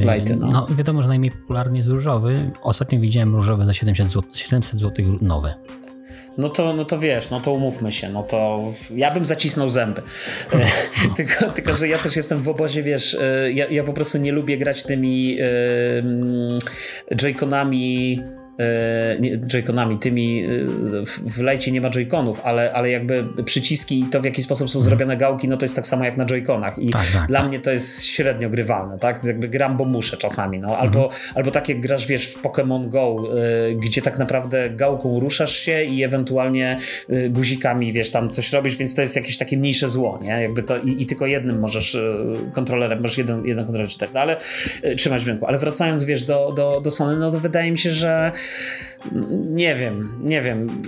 Lighty, no. no. wiadomo, że najmniej popularny jest różowy. Ostatnio widziałem różowy za 700 zł, 700 zł nowe no to, no to wiesz, no to umówmy się, no to ja bym zacisnął zęby. (laughs) tylko, tylko, że ja też jestem w obozie, wiesz, e, ja, ja po prostu nie lubię grać tymi yy, E, Joy-Conami, tymi e, w lajcie nie ma Joy-Conów, ale, ale jakby przyciski i to w jaki sposób są zrobione gałki, no to jest tak samo jak na Joy-Conach i tak, tak, dla tak. mnie to jest średnio grywalne, tak? Jakby gram, bo muszę czasami, no. Albo, mhm. albo tak jak grasz, wiesz, w Pokémon Go, y, gdzie tak naprawdę gałką ruszasz się i ewentualnie guzikami, wiesz, tam coś robisz, więc to jest jakieś takie mniejsze zło, nie? Jakby to i, i tylko jednym możesz kontrolerem, możesz jeden, jeden kontroler czytać, no, ale trzymać w ręku. Ale wracając, wiesz, do, do, do Sony, no to wydaje mi się, że nie wiem, nie wiem.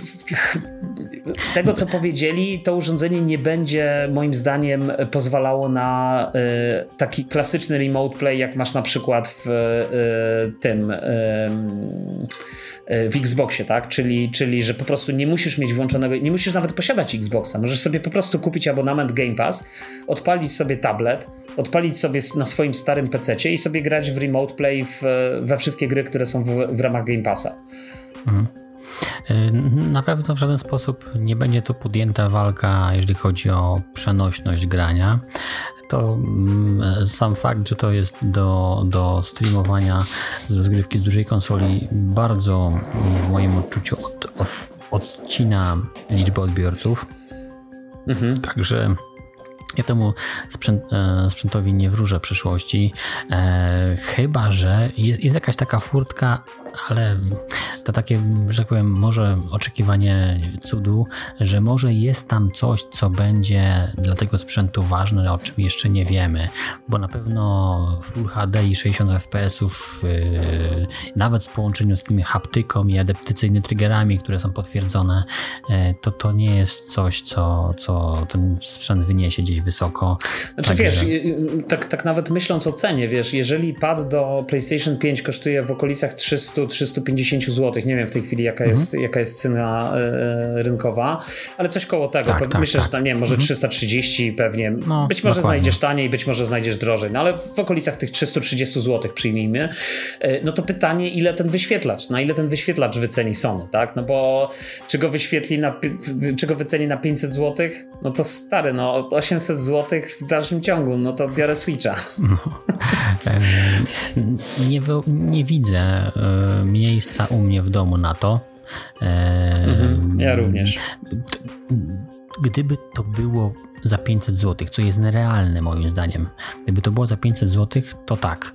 Z tego, co powiedzieli, to urządzenie nie będzie moim zdaniem pozwalało na y, taki klasyczny remote play, jak masz na przykład w y, tym. Y, w Xboxie, tak? Czyli, czyli, że po prostu nie musisz mieć włączonego, nie musisz nawet posiadać Xboxa. Możesz sobie po prostu kupić abonament Game Pass, odpalić sobie tablet, odpalić sobie na swoim starym PC i sobie grać w Remote Play w, we wszystkie gry, które są w, w ramach Game Passa. Mhm. Y, na pewno w żaden sposób nie będzie to podjęta walka, jeżeli chodzi o przenośność grania. To mm, sam fakt, że to jest do, do streamowania z rozgrywki z dużej konsoli, bardzo w moim odczuciu od, od, odcina liczbę odbiorców. Mhm. Także ja temu sprzęt, e, sprzętowi nie wróżę przyszłości, e, chyba że jest, jest, jakaś taka furtka, ale to takie, że tak powiem, może oczekiwanie cudu, że może jest tam coś, co będzie dla tego sprzętu ważne, o czym jeszcze nie wiemy, bo na pewno Full HD i 60 FPS-ów, yy, nawet w połączeniu z tymi haptyką i adaptacyjnymi triggerami, które są potwierdzone, yy, to to nie jest coś, co, co ten sprzęt wyniesie gdzieś wysoko. Znaczy Także... wiesz, tak, tak nawet myśląc o cenie, wiesz, jeżeli pad do PlayStation 5 kosztuje w okolicach 300-350 zł, nie wiem w tej chwili jaka, mhm. jest, jaka jest cena e, rynkowa, ale coś koło tego. Tak, tak, Myślę, tak. że nie wiem, może mhm. 330 pewnie. No, być może dokładnie. znajdziesz taniej, być może znajdziesz drożej, no ale w okolicach tych 330 zł przyjmijmy. E, no to pytanie, ile ten wyświetlacz, na ile ten wyświetlacz wyceni Sony, tak? No bo czy go wyświetli na, czy go wyceni na 500 zł? No to stary, no 800 zł w dalszym ciągu, no to biorę Switcha. No. (laughs) nie, nie widzę e, miejsca u mnie w domu na to. Mhm, ja również. Gdyby to było za 500 zł, co jest nerealne moim zdaniem. Gdyby to było za 500 zł, to tak.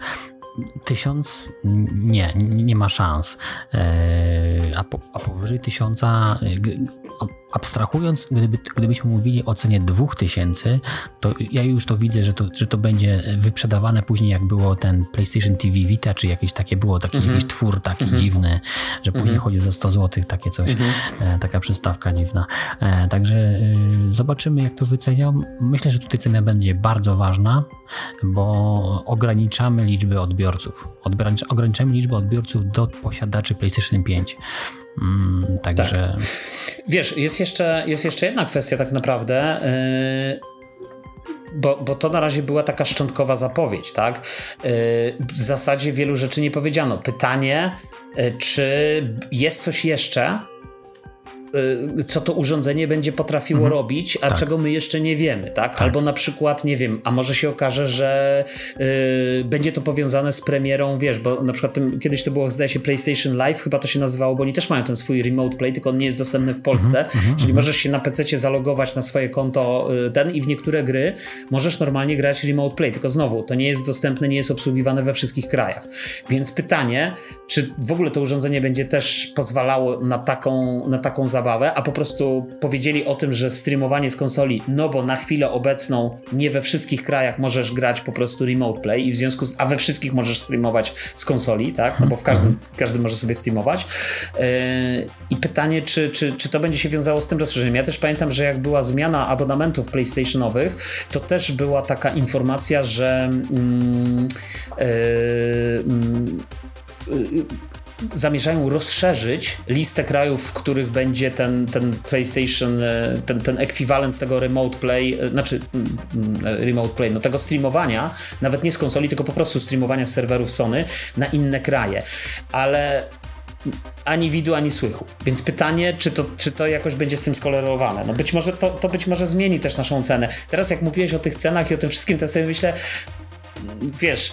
Tysiąc nie, nie ma szans. E, a, po, a powyżej tysiąca abstrahując, gdyby, gdybyśmy mówili o cenie 2000, to ja już to widzę, że to, że to będzie wyprzedawane później, jak było ten PlayStation TV Vita, czy jakieś takie było, taki mm -hmm. jakiś twór taki mm -hmm. dziwny, że później mm -hmm. chodził za 100 zł, takie coś, mhm. e, taka przystawka dziwna. E, także e, zobaczymy, jak to wycenią. Myślę, że tutaj cena będzie bardzo ważna, bo ograniczamy liczbę odbiorców. ograniczamy liczbę odbiorców do posiadaczy PlayStation 5. Mm, także. Tak. Wiesz, jest jeszcze, jest jeszcze jedna kwestia, tak naprawdę. Yy bo, bo to na razie była taka szczątkowa zapowiedź, tak? Yy, w zasadzie wielu rzeczy nie powiedziano. Pytanie, yy, czy jest coś jeszcze, Y, co to urządzenie będzie potrafiło mhm. robić, a tak. czego my jeszcze nie wiemy, tak? tak? Albo na przykład, nie wiem, a może się okaże, że y, będzie to powiązane z premierą, wiesz, bo na przykład tym, kiedyś to było, zdaje się, PlayStation Live, chyba to się nazywało, bo oni też mają ten swój remote play, tylko on nie jest dostępny w Polsce, mhm, mhm czyli mhm. możesz się na PC zalogować na swoje konto y, ten i w niektóre gry możesz normalnie grać remote play, tylko znowu, to nie jest dostępne, nie jest obsługiwane we wszystkich krajach. Więc pytanie, czy w ogóle to urządzenie będzie też pozwalało na taką, na taką zabawę, zabawę, a po prostu powiedzieli o tym, że streamowanie z konsoli, no bo na chwilę obecną nie we wszystkich krajach możesz grać po prostu remote play i w związku z, a we wszystkich możesz streamować z konsoli, tak? No bo w każdym, mhm. każdy może sobie streamować. Yy, I pytanie, czy, czy, czy to będzie się wiązało z tym rozszerzeniem. Ja też pamiętam, że jak była zmiana abonamentów PlayStationowych, to też była taka informacja, że mm, yy, yy, zamierzają rozszerzyć listę krajów, w których będzie ten, ten PlayStation, e, ten, ten ekwiwalent tego remote play, e, znaczy mm, mm, remote play, no tego streamowania, nawet nie z konsoli, tylko po prostu streamowania z serwerów Sony na inne kraje. Ale ani widu, ani słychu. Więc pytanie, czy to, czy to jakoś będzie z tym skorelowane. No być może to, to być może zmieni też naszą cenę. Teraz jak mówiłeś o tych cenach i o tym wszystkim, to sobie myślę, wiesz,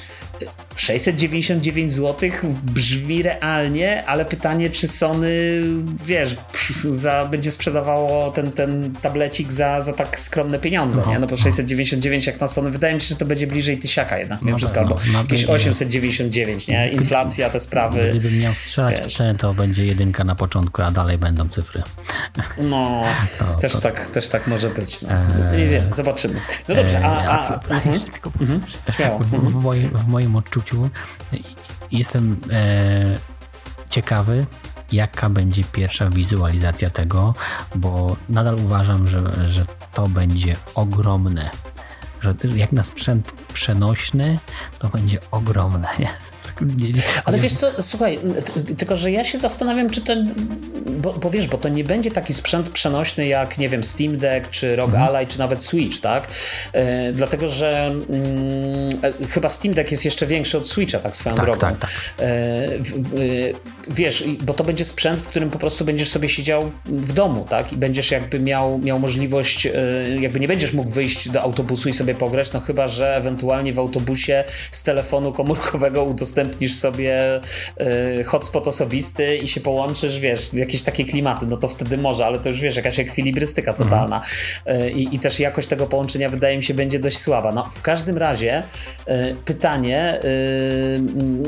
699 zł brzmi realnie, ale pytanie, czy Sony, wiesz, (laughs) za, będzie sprzedawało ten, ten tablecik za, za tak skromne pieniądze, no, nie? No bo 699 jak na Sony, wydaje mi się, że to będzie bliżej tysiaka jednak, mimo no, wszystko, albo no, jakieś 899, nie? Inflacja, te sprawy. Gdybym miał strzelać wiesz. w cenę, to będzie jedynka na początku, a dalej będą cyfry. No, (laughs) to, też, to... Tak, też tak może być. No. Eee... Nie wiem, zobaczymy. No dobrze, a... a, a, a mhm. (laughs) mhm. W, w, moim, moim odczuciu jestem e, ciekawy, jaka będzie pierwsza wizualizacja tego, bo nadal uważam, że, że to będzie ogromne. Że jak na sprzęt przenośny, to będzie ogromne. Ale wiesz co, słuchaj, tylko że ja się zastanawiam, czy ten, bo, bo wiesz, bo to nie będzie taki sprzęt przenośny jak, nie wiem, Steam Deck, czy ROG mhm. Ally, czy nawet Switch, tak? E, dlatego, że mm, e, chyba Steam Deck jest jeszcze większy od Switcha, tak swoją tak, drogą. Tak, tak. E, wiesz, bo to będzie sprzęt, w którym po prostu będziesz sobie siedział w domu, tak? I będziesz jakby miał, miał możliwość, e, jakby nie będziesz mógł wyjść do autobusu i sobie pograć, no chyba, że ewentualnie w autobusie z telefonu komórkowego udostępnić udostępnisz sobie y, hotspot osobisty i się połączysz, wiesz, jakieś takie klimaty, no to wtedy może, ale to już wiesz, jakaś ekwilibrystyka totalna. Y, I, I też jakość tego połączenia wydaje mi się będzie dość słaba. No, w każdym razie y, pytanie,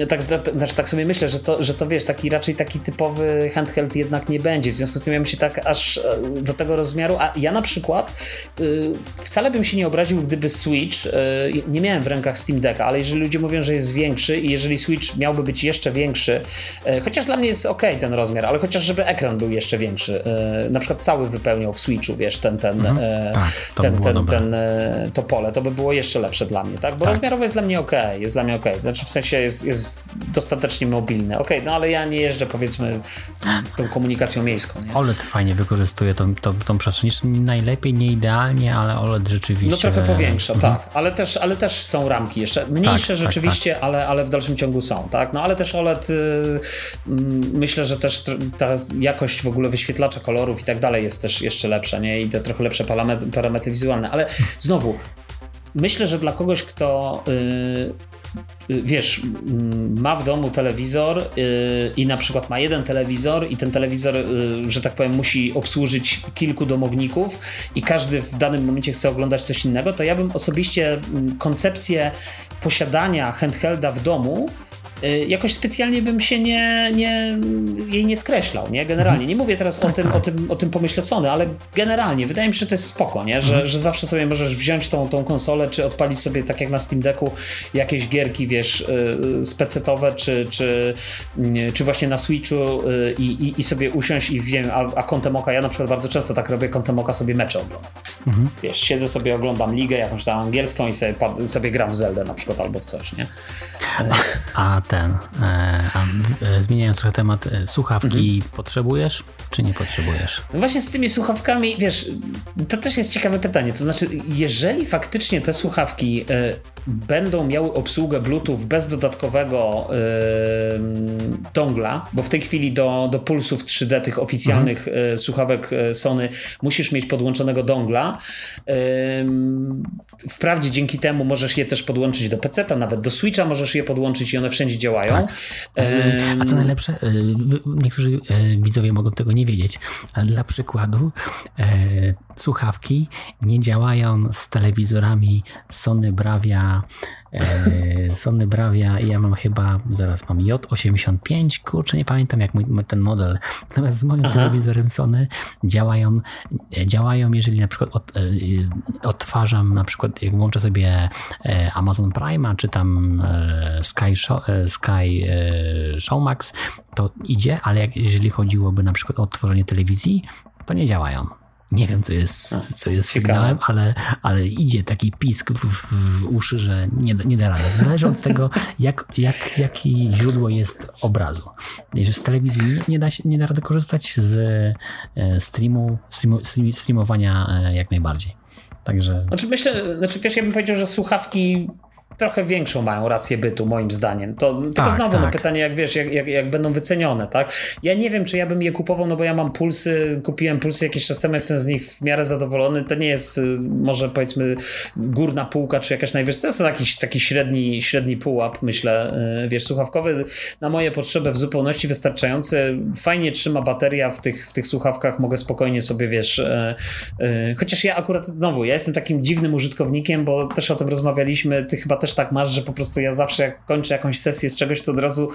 tak, tak, znaczy tak sobie myślę, że to, że to wiesz, taki raczej taki typowy handheld jednak nie będzie. W związku z tym ja bym się tak aż do tego rozmiaru, a ja na przykład wcale bym się nie obraził, gdyby Switch, nie miałem w rękach Steam Decka, ale jeżeli ludzie mówią, że jest większy i jeżeli Switch miałby być jeszcze większy, e, chociaż dla mnie jest ok ten rozmiar, ale chociaż żeby ekran był jeszcze większy, e, na przykład cały wypełniał w Switchu, wiesz, ten, ten, mhm. E, tak, to ten, ten, ten, to pole, to by było jeszcze lepsze dla mnie, tak? Bo tak. rozmiarowo jest dla mnie ok, jest dla mnie ok, znaczy w sensie jest, jest dostatecznie mobilny, ok, no ale ja nie jeżdżę powiedzmy tą komunikacją miejską. Nie? OLED fajnie wykorzystuje tą, tą, tą przestrzeń, najlepiej, nie idealnie, ale OLED rzeczywiście... No trochę powiększa, mhm. tak, ale też, ale też są ramki jeszcze, mniejsze tak, tak rzeczywiście, tak, tak. Ale, ale w dalszym ciągu są, tak? No ale też OLED y, mm, myślę, że też ta jakość w ogóle wyświetlacza kolorów i tak dalej jest też jeszcze lepsza, nie? I te trochę lepsze parametry, parametry wizualne, ale znowu, myślę, że dla kogoś, kto y, wiesz, mm, ma w domu telewizor y, i na przykład ma jeden telewizor i ten telewizor, y, że tak powiem, musi obsłużyć kilku domowników i każdy w danym momencie chce oglądać coś innego, to ja bym osobiście mm, koncepcję posiadania handhelda w domu jakoś specjalnie bym się nie, nie, jej nie skreślał, nie? Generalnie. Nie mówię teraz o, tak, tym, tak. o, tym, o tym pomyśle Sony, ale generalnie wydaje mi się, że to jest spoko, nie? Że, mhm. że zawsze sobie możesz wziąć tą, tą konsolę, czy odpalić sobie, tak jak na Steam Decku, jakieś gierki, wiesz, y, specetowe, czy, czy, y, czy właśnie na Switchu i, i, i sobie usiąść i wiem, a, a kątem oka, ja na przykład bardzo często tak robię, kątem oka sobie mecze oglądam. Mhm. Wiesz, siedzę sobie, oglądam ligę jakąś tam angielską i sobie, sobie gram w Zeldę na przykład albo w coś, nie? A, a ten, e, a, e, zmieniając trochę temat, e, słuchawki mhm. potrzebujesz, czy nie potrzebujesz? No właśnie z tymi słuchawkami, wiesz, to też jest ciekawe pytanie. To znaczy, jeżeli faktycznie te słuchawki będą miały obsługę Bluetooth bez dodatkowego dongla, bo w tej chwili do, do pulsów 3D tych oficjalnych mhm. słuchawek Sony musisz mieć podłączonego dongla. Wprawdzie dzięki temu możesz je też podłączyć do PC-a, nawet do Switcha możesz je podłączyć i one wszędzie działają. Tak. A co najlepsze, e, niektórzy e, widzowie mogą tego nie wiedzieć, ale dla przykładu e, słuchawki nie działają z telewizorami Sony Bravia E, Sony Bravia i ja mam chyba, zaraz mam J85, kurczę, nie pamiętam jak mój, ten model. Natomiast z moim Aha. telewizorem Sony działają, działają, jeżeli na przykład od, e, odtwarzam, na przykład jak włączę sobie e, Amazon Prime, czy tam Sky, Show, Sky Showmax, to idzie, ale jak, jeżeli chodziłoby na przykład o odtworzenie telewizji, to nie działają. Nie wiem, co jest, co jest sygnałem, ale, ale idzie taki pisk w, w uszy, że nie, nie da rady. Zależy od tego, jak, jak, jaki źródło jest obrazu. Jeżeli z telewizji nie, nie, da, się, nie da rady korzystać z e, streamu, streamu streamowania e, jak najbardziej. Także... Znaczy myślę, znaczy wiesz, ja bym powiedział, że słuchawki trochę większą mają rację bytu, moim zdaniem. To tak, tylko znowu no, tak. no, pytanie, jak wiesz, jak, jak, jak, będą wycenione, tak? Ja nie wiem, czy ja bym je kupował, no bo ja mam pulsy, kupiłem pulsy jakiś czas temu, jestem z nich w miarę zadowolony. To nie jest y, może powiedzmy górna półka, czy jakaś najwyższa, to jest taki, taki średni, średni pułap, myślę, y, wiesz, słuchawkowy na moje potrzeby w zupełności wystarczający. Fajnie trzyma bateria w tych, w tych słuchawkach, mogę spokojnie sobie, wiesz, yy, chociaż ja akurat, znowu, ja jestem takim dziwnym użytkownikiem, bo też o tym rozmawialiśmy, ty chyba też tak masz, że po prostu ja zawsze jak kończę jakąś sesję z czegoś, to od razu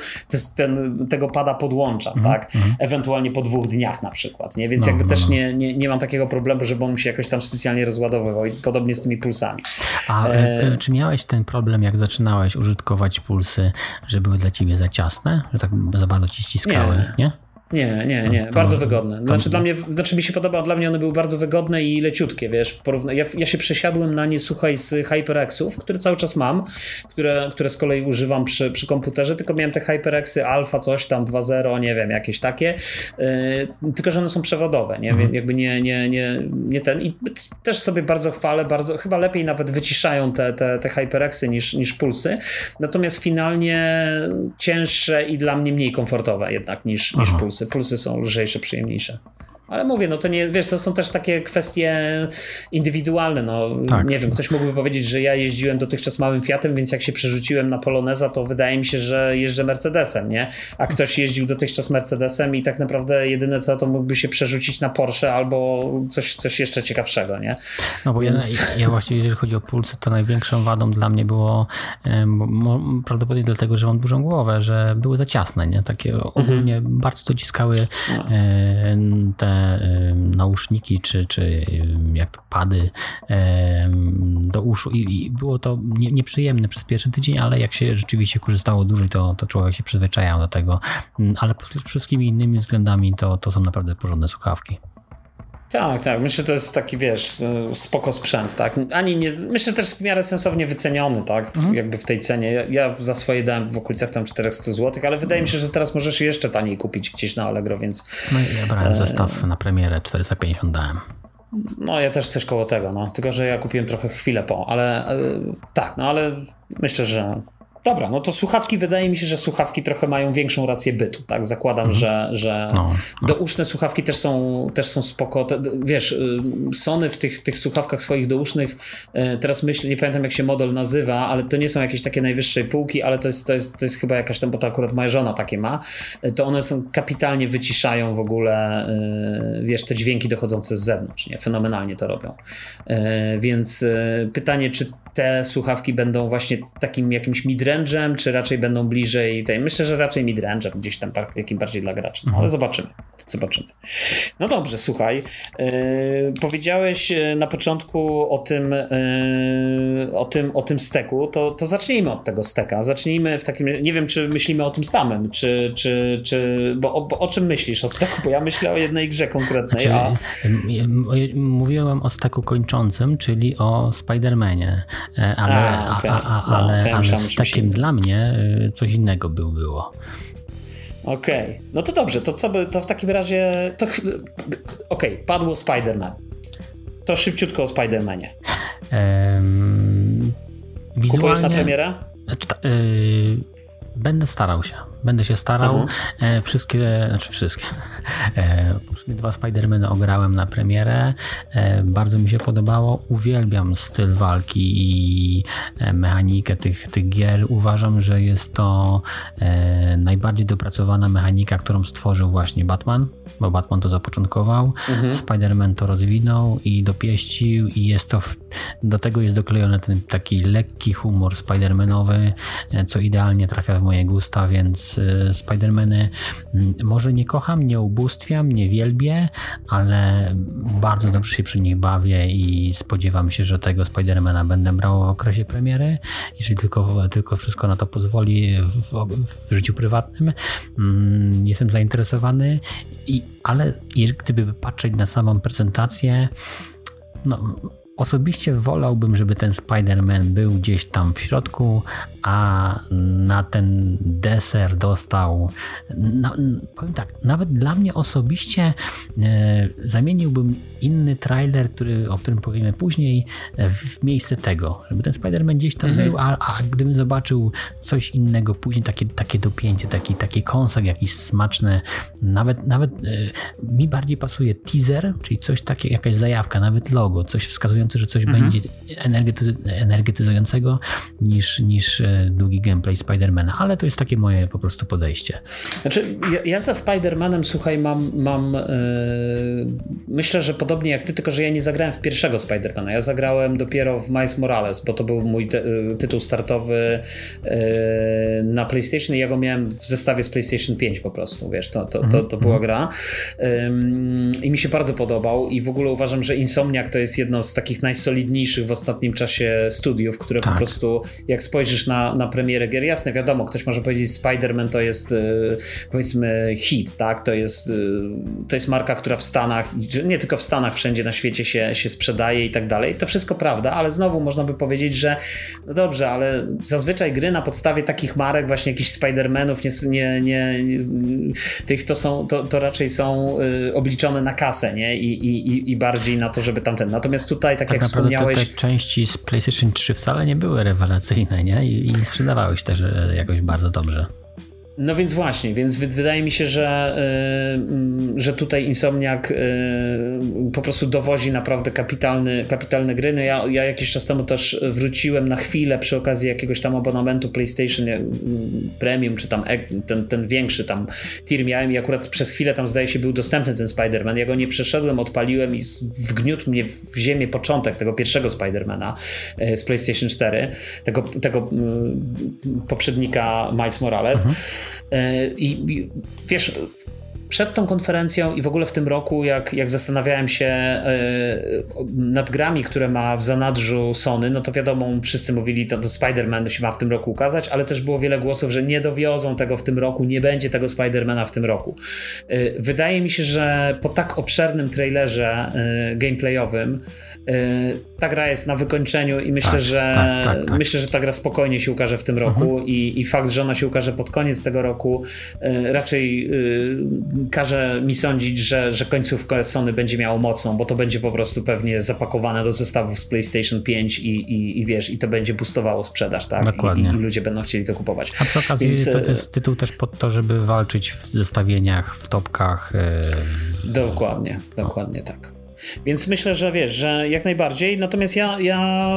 ten, tego pada podłączam, mm -hmm. tak? Mhm. Ewentualnie po dwóch dniach na przykład, nie? Więc no, jakby no, też no. Nie, nie, nie mam takiego problemu, żeby on się jakoś tam specjalnie rozładowywał i podobnie z tymi pulsami. A e... e czy miałeś ten problem, jak zaczynałeś użytkować pulsy, że były dla ciebie za ciasne, że tak za bardzo ci ściskały, nie? nie? Nie, nie, nie. bardzo wygodne. Znaczy, dla mnie, znaczy mi się podoba, dla mnie one były bardzo wygodne i leciutkie, wiesz. W porówna... ja, ja się przesiadłem na nie, słuchaj, z HyperXów, które cały czas mam, które, które z kolei używam przy, przy komputerze, tylko miałem te HyperXy Alpha, coś tam 2.0, nie wiem, jakieś takie, yy, tylko że one są przewodowe, nie? Mhm. Jakby nie, nie, nie, nie ten. I też sobie bardzo chwalę, bardzo, chyba lepiej nawet wyciszają te, te, te HyperXy niż, niż Pulsy. Natomiast finalnie cięższe i dla mnie mniej komfortowe jednak niż, niż Pulsy pulsy. Są lżejsze, przyjemniejsze. Ale mówię, no to nie, wiesz, to są też takie kwestie indywidualne, no tak. nie wiem, ktoś mógłby powiedzieć, że ja jeździłem dotychczas małym Fiatem, więc jak się przerzuciłem na Poloneza, to wydaje mi się, że jeżdżę Mercedesem, nie? A ktoś jeździł dotychczas Mercedesem i tak naprawdę jedyne co, to mógłby się przerzucić na Porsche albo coś, coś jeszcze ciekawszego, nie? No bo więc... ja, ja właśnie, jeżeli chodzi o pulsy, to największą wadą dla mnie było prawdopodobnie dlatego, że mam dużą głowę, że były za ciasne, nie? Takie ogólnie mhm. bardzo dociskały no. te nauszniki, czy, czy jak to pady do uszu i, i było to nie, nieprzyjemne przez pierwszy tydzień, ale jak się rzeczywiście korzystało dłużej, to, to człowiek się przyzwyczajał do tego, mm, ale wszystkimi innymi względami to, to są naprawdę porządne słuchawki. Tak, tak. Myślę, że to jest taki, wiesz, spoko sprzęt, tak? Ani nie, myślę, że też w miarę sensownie wyceniony, tak? Mhm. Jakby w tej cenie. Ja, ja, za swoje dałem w okolicach tam 400 zł, ale wydaje mi się, że teraz możesz jeszcze taniej kupić gdzieś na Allegro, więc... No ja brałem e... zestaw na premierę, 450 dałem. No ja też coś koło tego, no. Tylko, że ja kupiłem trochę chwilę po, ale e, tak, no ale myślę, że Dobra, no to słuchawki, wydaje mi się, że słuchawki trochę mają większą rację bytu, tak? Zakładam, mhm. że, że no, no. douszne słuchawki też są, też są spoko. Wiesz, y, Sony w tych, tych słuchawkach swoich dousznych, y, teraz myślę, nie pamiętam jak się model nazywa, ale to nie są jakieś takie najwyższej półki, ale to jest, to jest, to jest chyba jakaś tam, bo to akurat moja żona takie ma, y, to one są kapitalnie wyciszają w ogóle, wiesz, te dźwięki dochodzące z zewnątrz, nie? Fenomenalnie to robią. Więc pytanie, czy te słuchawki będą właśnie takim jakimś midrange'em, czy raczej będą bliżej tej. Myślę, że raczej midrange'em, gdzieś tam takim bardziej dla graczy. No, ale zobaczymy. Zobaczymy. No dobrze, słuchaj. Yy, powiedziałeś e, na początku o tym, yy, o tym, o tym steku, to, to zacznijmy od tego steka. Zacznijmy w takim. Nie wiem, czy myślimy o tym samym, czy. czy, czy bo, bo o czym myślisz o steku? Bo ja myślę o jednej grze konkretnej. Znaczy, a... Mówiłem o steku kończącym, czyli o Spider-Manie. Ale, a, okay. a, a, no, ale, no, ale z takim dla mnie e, coś innego był, było. Okej, okay. no to dobrze, to co by, to w takim razie, to okej, okay, padło Spider-Man. To szybciutko o Spider-Manie. Um, wizualnie... Kupujesz na premierę? Znaczy, yy, będę starał się. Będę się starał. Mhm. Wszystkie, znaczy wszystkie. Poprzednie dwa Spidermany ograłem na premierę. E, bardzo mi się podobało. Uwielbiam styl walki i e, mechanikę tych, tych gier. Uważam, że jest to najbardziej dopracowana mechanika, którą stworzył właśnie Batman, bo Batman to zapoczątkował. Mhm. Spider-Man to rozwinął i dopieścił i jest to w, do tego jest doklejony ten taki lekki humor Spider-Manowy, co idealnie trafia w moje gusta, więc Y, Spidermany mm, może nie kocham, nie ubóstwiam, nie wielbię, ale bardzo dobrze się przy nich bawię i spodziewam się, że tego Spidermana będę brał w okresie premiery, jeżeli tylko, tylko wszystko na to pozwoli w, w życiu prywatnym. Mm, jestem zainteresowany, i, ale gdyby patrzeć na samą prezentację, no, Osobiście wolałbym, żeby ten Spider-Man był gdzieś tam w środku, a na ten deser dostał. No, powiem tak, nawet dla mnie osobiście e, zamieniłbym inny trailer, który, o którym powiemy później, w miejsce tego, żeby ten Spider-Man gdzieś tam mhm. był, a, a gdybym zobaczył coś innego później, takie, takie dopięcie, taki, taki kąsek jakiś smaczny, nawet, nawet e, mi bardziej pasuje teaser, czyli coś takiego, jakaś zajawka, nawet logo, coś wskazujące, że coś mhm. będzie energetyz energetyzującego niż, niż e, długi gameplay Spidermana, ale to jest takie moje po prostu podejście. Znaczy, ja, ja za Spidermanem, słuchaj, mam, mam yy, myślę, że podobnie jak ty, tylko że ja nie zagrałem w pierwszego Spidermana. Ja zagrałem dopiero w Miles Morales, bo to był mój y, tytuł startowy yy, na PlayStation i ja go miałem w zestawie z PlayStation 5 po prostu, wiesz, to, to, to, to była mhm. gra. Yy, I mi się bardzo podobał i w ogóle uważam, że Insomniac to jest jedno z takich najsolidniejszych w ostatnim czasie studiów, które tak. po prostu, jak spojrzysz na, na premierę gier. Jasne, wiadomo, ktoś może powiedzieć Spider-Man to jest e, powiedzmy hit, tak? To jest, e, to jest marka, która w Stanach, nie tylko w Stanach, wszędzie na świecie się, się sprzedaje i tak dalej. To wszystko prawda, ale znowu można by powiedzieć, że no dobrze, ale zazwyczaj gry na podstawie takich marek, właśnie jakichś Spider-Manów, nie, nie, nie, nie, tych to są, to, to raczej są y, obliczone na kasę, nie? I, i, i bardziej na to, żeby tamten. Natomiast tutaj, tak, tak jak wspomniałeś... Te, te części z PlayStation 3 wcale nie były rewelacyjne, nie? I, i sprzedawały się też e, jakoś bardzo dobrze. No więc właśnie, więc wydaje mi się, że, yy, że tutaj Insomniak yy, po prostu dowozi naprawdę kapitalny, kapitalne gry. No ja, ja jakiś czas temu też wróciłem na chwilę przy okazji jakiegoś tam abonamentu PlayStation Premium, czy tam ten, ten większy tam tier miałem i akurat przez chwilę tam zdaje się był dostępny ten Spider-Man. Ja go nie przeszedłem, odpaliłem i wgniótł mnie w ziemię początek tego pierwszego Spider-Mana z PlayStation 4, tego, tego poprzednika Miles Morales. Mhm. E, I, wiesz, przed tą konferencją i w ogóle w tym roku, jak, jak zastanawiałem się yy, nad grami, które ma w zanadrzu Sony, no to wiadomo, wszyscy mówili, to, to Spider-Man się ma w tym roku ukazać, ale też było wiele głosów, że nie dowiozą tego w tym roku, nie będzie tego Spider-Mana w tym roku. Yy, wydaje mi się, że po tak obszernym trailerze yy, gameplayowym ta gra jest na wykończeniu i myślę, tak, że tak, tak, tak, myślę, że ta gra spokojnie się ukaże w tym roku mhm. i, i fakt, że ona się ukaże pod koniec tego roku raczej każe mi sądzić, że, że końcówkę Sony będzie miało mocną, bo to będzie po prostu pewnie zapakowane do zestawów z PlayStation 5 i, i, i wiesz, i to będzie boostowało sprzedaż, tak? Dokładnie. I, I, ludzie będą chcieli to kupować. A przy okazji Więc... to jest tytuł też pod to, żeby walczyć w zestawieniach, w topkach. Yy... Dokładnie, dokładnie tak. Więc myślę, że wiesz, że jak najbardziej. Natomiast ja, ja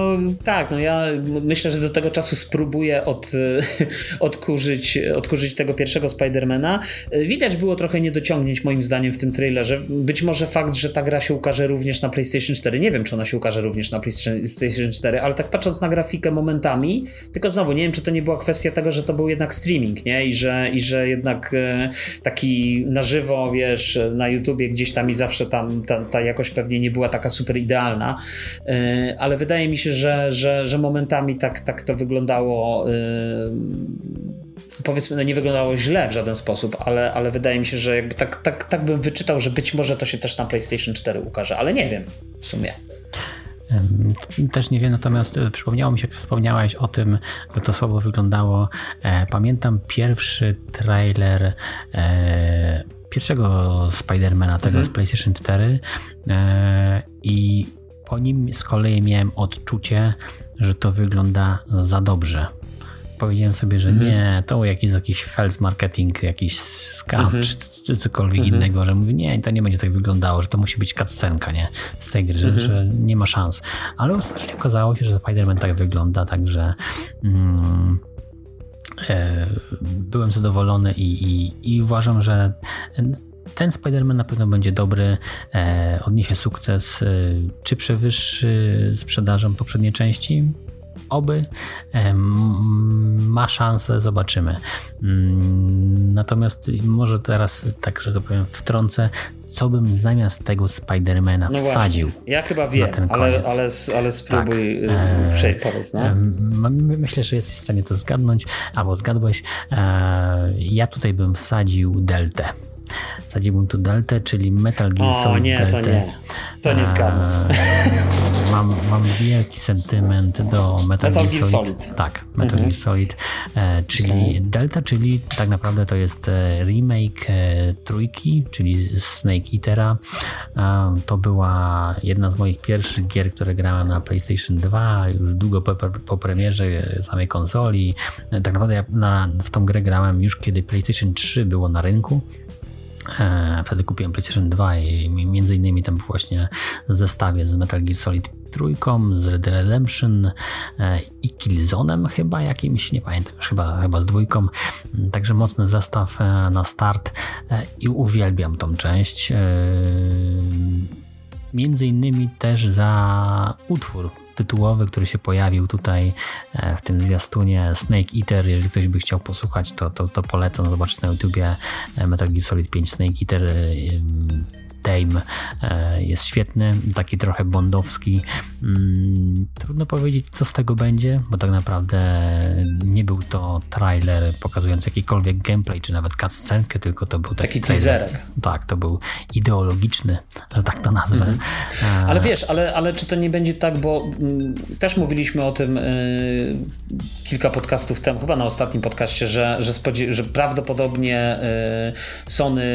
tak, no ja myślę, że do tego czasu spróbuję od, (laughs) odkurzyć, odkurzyć tego pierwszego Spidermana. Widać było trochę niedociągnięć moim zdaniem w tym trailerze. Być może fakt, że ta gra się ukaże również na PlayStation 4. Nie wiem, czy ona się ukaże również na PlayStation 4, ale tak patrząc na grafikę momentami, tylko znowu nie wiem, czy to nie była kwestia tego, że to był jednak streaming, nie? I że, i że jednak e, taki na żywo, wiesz, na YouTubie gdzieś tam i zawsze tam ta, ta pewnie nie była taka super idealna, e, ale wydaje mi się, że, że, że momentami tak, tak to wyglądało e, powiedzmy, no nie wyglądało źle w żaden sposób, ale, ale wydaje mi się, że jakby tak, tak, tak bym wyczytał, że być może to się też na PlayStation 4 ukaże, ale nie wiem w sumie. Też nie wiem, natomiast e, przypomniało mi się, jak wspomniałeś o tym, że to słabo wyglądało. Pamiętam pierwszy trailer pierwszego Spidermana, tego mhm. z PlayStation 4 e, i po nim z kolei miałem odczucie, że to wygląda za dobrze. Powiedziałem sobie, że mhm. nie, to jakiś, jakiś fels marketing, jakiś scam mhm. czy, czy, cokolwiek mhm. innego, że mówię, nie, to nie będzie tak wyglądało, że to musi być cutscenka, nie, z tej gry, że, mhm. że, nie ma szans. Ale ostatecznie okazało się, że Spider-Man tak wygląda, także mm, byłem zadowolony i, i, i uważam, że ten Spider-Man na pewno będzie dobry, e, odniesie sukces. E, czy przewyższy sprzedażą poprzedniej części? Oby ma szansę, zobaczymy. Mm, natomiast może teraz, tak że to powiem, wtrącę, co bym zamiast tego Spidermana no wsadził. Właśnie. Ja chyba wiem, ale, ale, ale spróbuj tak. e, powiedz. No. Myślę, że jesteś w stanie to zgadnąć, albo zgadłeś. E, ja tutaj bym wsadził Deltę. Wsadziłbym tu Deltę, czyli Metal Gear Solid o, nie, Delta. To nie, to nie zgadzam. (laughs) Mam, mam wielki sentyment do Metal, Metal Gear Solid. Solid. Tak, Metal mhm. Gear Solid, e, czyli okay. Delta, czyli tak naprawdę to jest e, remake e, trójki, czyli Snake Eatera. To była jedna z moich pierwszych gier, które grałem na PlayStation 2, już długo po, po premierze samej konsoli. Tak naprawdę ja na, w tą grę grałem już kiedy PlayStation 3 było na rynku. E, wtedy kupiłem PlayStation 2 i między innymi tam właśnie zestawie z Metal Gear Solid trójką, z Red Redemption e, i Killzone'em chyba jakimś, nie pamiętam, chyba, chyba z dwójką. Także mocny zestaw e, na start i uwielbiam tą część. Między innymi też za utwór tytułowy, który się pojawił tutaj e, w tym zwiastunie Snake Eater. Jeżeli ktoś by chciał posłuchać, to, to, to polecam zobaczyć na YouTubie e, Metal Gear Solid 5 Snake Eater e, Tame e, jest świetny, taki trochę bondowski. Mm, trudno powiedzieć, co z tego będzie, bo tak naprawdę nie był to trailer pokazujący jakikolwiek gameplay, czy nawet cutscenkę, tylko to był taki, taki teaserek. Tak, to był ideologiczny, że tak to nazwę. Mhm. E, ale wiesz, ale, ale czy to nie będzie tak, bo mm, też mówiliśmy o tym y, kilka podcastów temu, chyba na ostatnim podcaście, że, że, że prawdopodobnie y, Sony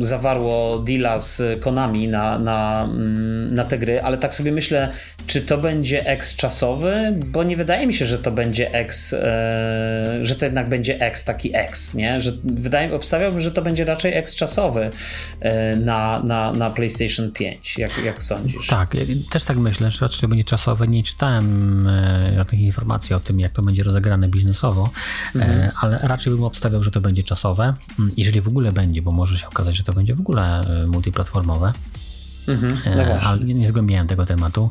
y, zawarło tego deala z Konami na, na, mm, na te gry, ale tak sobie myślę, czy to będzie X czasowy, bo nie wydaje mi się, że to będzie X, e, że to jednak będzie X, taki X, nie? Że wydaje, obstawiałbym, że to będzie raczej X czasowy e, na, na, na PlayStation 5, jak, jak sądzisz? Tak, ja też tak myślę, że raczej będzie czasowe. Nie czytałem e, żadnych informacji o tym, jak to będzie rozegrane biznesowo, mhm. ale raczej bym obstawiał, że to będzie czasowe, mm, jeżeli w ogóle będzie, bo może się okazać, że to będzie w ogóle multiplatformowe. Mhm, no e, ale nie, nie zgłębiałem tego tematu.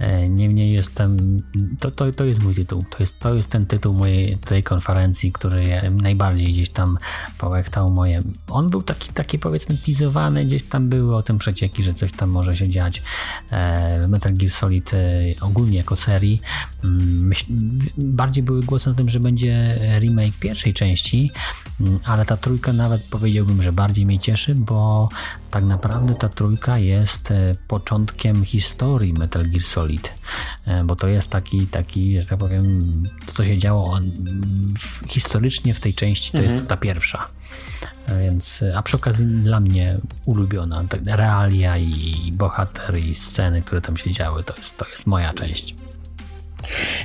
E, niemniej jestem. To, to, to jest mój tytuł. To jest, to jest ten tytuł mojej tej konferencji, który najbardziej gdzieś tam połechtał moje. On był taki, taki powiedzmy teasowany, gdzieś tam były o tym przecieki, że coś tam może się dziać. E, Metal Gear Solid ogólnie jako serii. Mm, bardziej były głosy o tym, że będzie remake pierwszej części, mm, ale ta trójka nawet powiedziałbym, że bardziej mnie cieszy, bo tak naprawdę ta trójka jest e, początkiem historii Metal Gear Solid, e, bo to jest taki, taki że tak powiem, to co się działo w, historycznie w tej części, to mhm. jest ta pierwsza. E, więc, a przy okazji dla mnie ulubiona, tak, realia i bohater i sceny, które tam się działy, to jest, to jest moja część.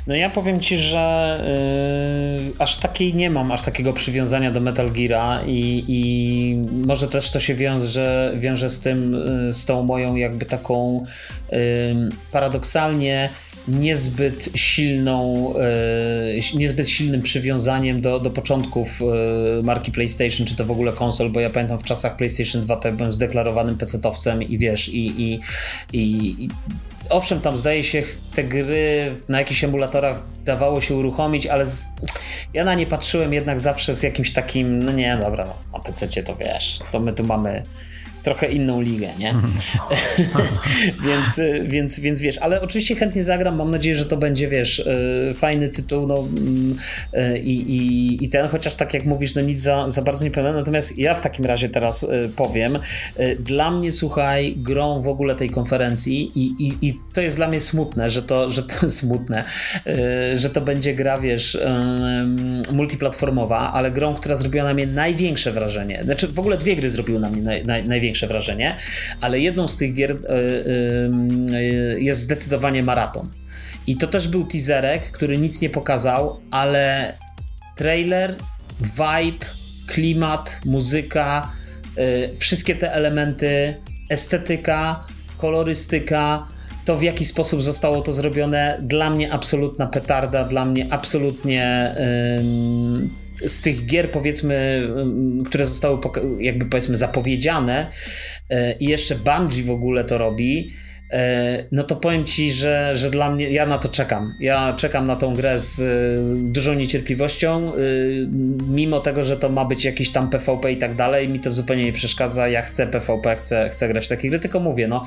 No ja powiem ci, że yy, aż takiej nie mam, aż takiego przywiązania do Metal Geara i, i może też to się wiąże, wiąże z tym, yy, z tą moją jakby taką yy, paradoksalnie niezbyt silną, yy, niezbyt silnym przywiązaniem do, do początków yy, marki PlayStation, czy to w ogóle konsol, bo ja pamiętam w czasach PlayStation 2 to byłem zdeklarowanym pecetowcem i wiesz, i, i, i, owszem, tam zdaje się te gry na jakichś emulatorach dawało się uruchomić, ale z... ja na nie patrzyłem jednak zawsze z jakimś takim, no nie, dobra, no, na PC to wiesz, to my tu mamy trochę inną ligę, nie? (laughs) więc, więc, więc wiesz, ale oczywiście chętnie zagram, mam nadzieję, że to będzie, wiesz, e, fajny tytuł, no mm, e, i, i, i ten, chociaż tak jak mówisz, no nic za, za bardzo nie powiem, natomiast ja w takim razie teraz e, powiem, dla mnie, słuchaj, grą w ogóle tej konferencji i, i, i to jest dla mnie smutne, że to, że to (laughs) smutne, że to będzie gra, wiesz, multiplatformowa, ale grą, która zrobiła na mnie największe wrażenie, znaczy w ogóle dwie gry zrobiły na mnie naj, naj, największe wrażenie, ale jedną z tych gier e, e, jest zdecydowanie maraton. I to też był teaserek, który nic nie pokazał, ale trailer, vibe, klimat, muzyka, e, wszystkie te elementy, estetyka, kolorystyka, to w jaki sposób zostało to zrobione, dla mnie absolutna petarda, dla mnie absolutnie z tych gier, powiedzmy, które zostały jakby powiedzmy zapowiedziane e, i jeszcze Bungie w ogóle to robi, e, no to powiem ci, że, że dla mnie, ja na to czekam. Ja czekam na tą grę z e, dużą niecierpliwością, mimo tego, że to ma być jakiś tam PvP i tak dalej, mi to zupełnie nie przeszkadza. Ja chcę PvP, chcę, chcę grać w takie gry, tylko mówię, no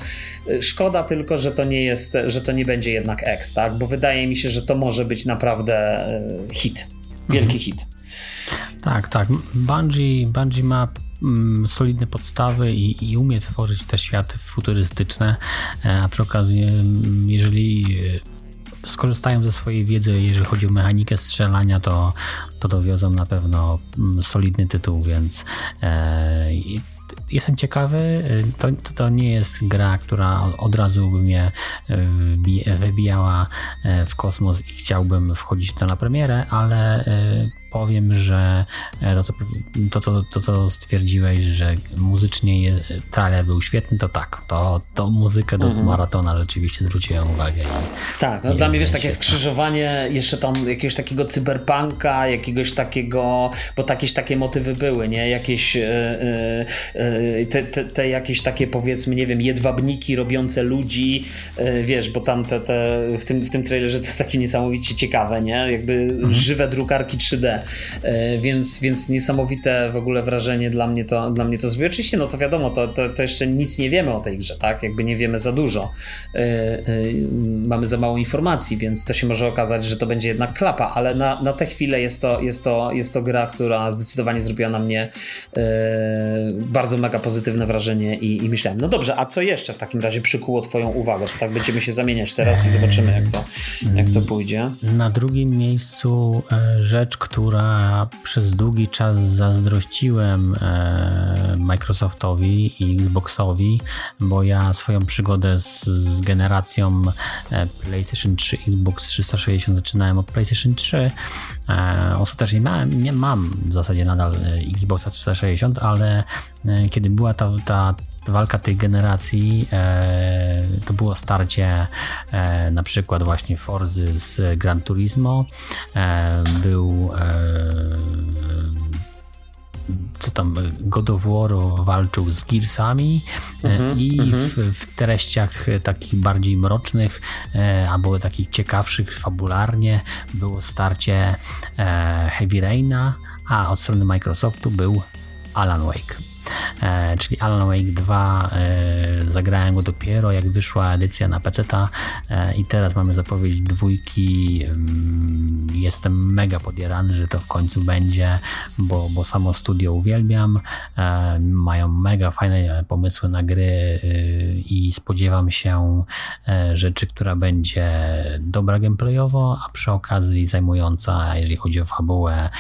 szkoda tylko, że to nie jest, że to nie będzie jednak X, tak? Bo wydaje mi się, że to może być naprawdę hit. Wielki mhm. hit. Tak, tak. Bungie, Bungie ma mm, solidne podstawy i, i, umie tworzyć te światy futurystyczne, e, a przy okazji, mm, jeżeli e, skorzystają ze swojej wiedzy, jeżeli chodzi o mechanikę strzelania, to, to dowiozą na pewno mm, solidny tytuł, więc e, jestem ciekawy. To, to nie jest gra, która od razu by mnie wybijała w kosmos i chciałbym wchodzić na premierę, ale powiem, że e, to co, to, co, to, co stwierdziłeś, że muzycznie je, trailer był świetny, to tak, to, to muzykę do mhm. maratona rzeczywiście zwróciłem uwagę. I, tak, no dla mnie wiesz, takie skrzyżowanie jeszcze tam jakiegoś takiego cyberpunka, jakiegoś takiego, bo jakieś takie motywy były, nie? Jakieś e, e, te, te, te jakieś takie powiedzmy, nie wiem, jedwabniki robiące ludzi, wiesz, bo tam te, te, w, tym, w tym trailerze to takie niesamowicie ciekawe, nie? Jakby mhm. żywe drukarki 3D. E, więc, więc niesamowite w ogóle wrażenie dla mnie to, dla mnie to zrobiło. Oczywiście, no to wiadomo, to, to, to jeszcze nic nie wiemy o tej grze, tak? Jakby nie wiemy za dużo. E, e, mamy za mało informacji, więc to się może okazać, że to będzie jednak klapa, ale na, na tę chwilę jest to, jest, to, jest to gra, która zdecydowanie zrobiła na mnie bardzo mega pozytywne wrażenie i, i myślałem, no dobrze, a co jeszcze w takim razie przykuło twoją uwagę? To tak będziemy się zamieniać teraz i zobaczymy, jak to, jak to pójdzie. Na drugim miejscu rzecz, która która przez długi czas zazdrościłem e, Microsoftowi i Xboxowi, bo ja swoją przygodę z, z generacją e, PlayStation 3, Xbox 360 zaczynałem od PlayStation 3. E, ostatecznie miałem, mam w zasadzie nadal Xboxa 360, ale kiedy była ta, ta walka tej generacji e, to było starcie e, na przykład właśnie Forzy z Gran Turismo. E, był co tam God of War walczył z Gearsami mm-hmm, i mm-hmm. W, w, treściach takich bardziej mrocznych albo takich ciekawszych fabularnie było starcie Heavy Raina, a od strony Microsoftu był Alan Wake. E, czyli Alan Wake 2 e, zagrałem go dopiero jak wyszła edycja na PC e, i teraz mamy zapowiedź dwójki. Jestem mega podjarany, że to w końcu będzie, bo, bo samo studio uwielbiam. Mają mega fajne pomysły na gry i spodziewam się rzeczy, która będzie dobra gameplayowo, a przy okazji zajmująca, jeżeli chodzi o fabułę,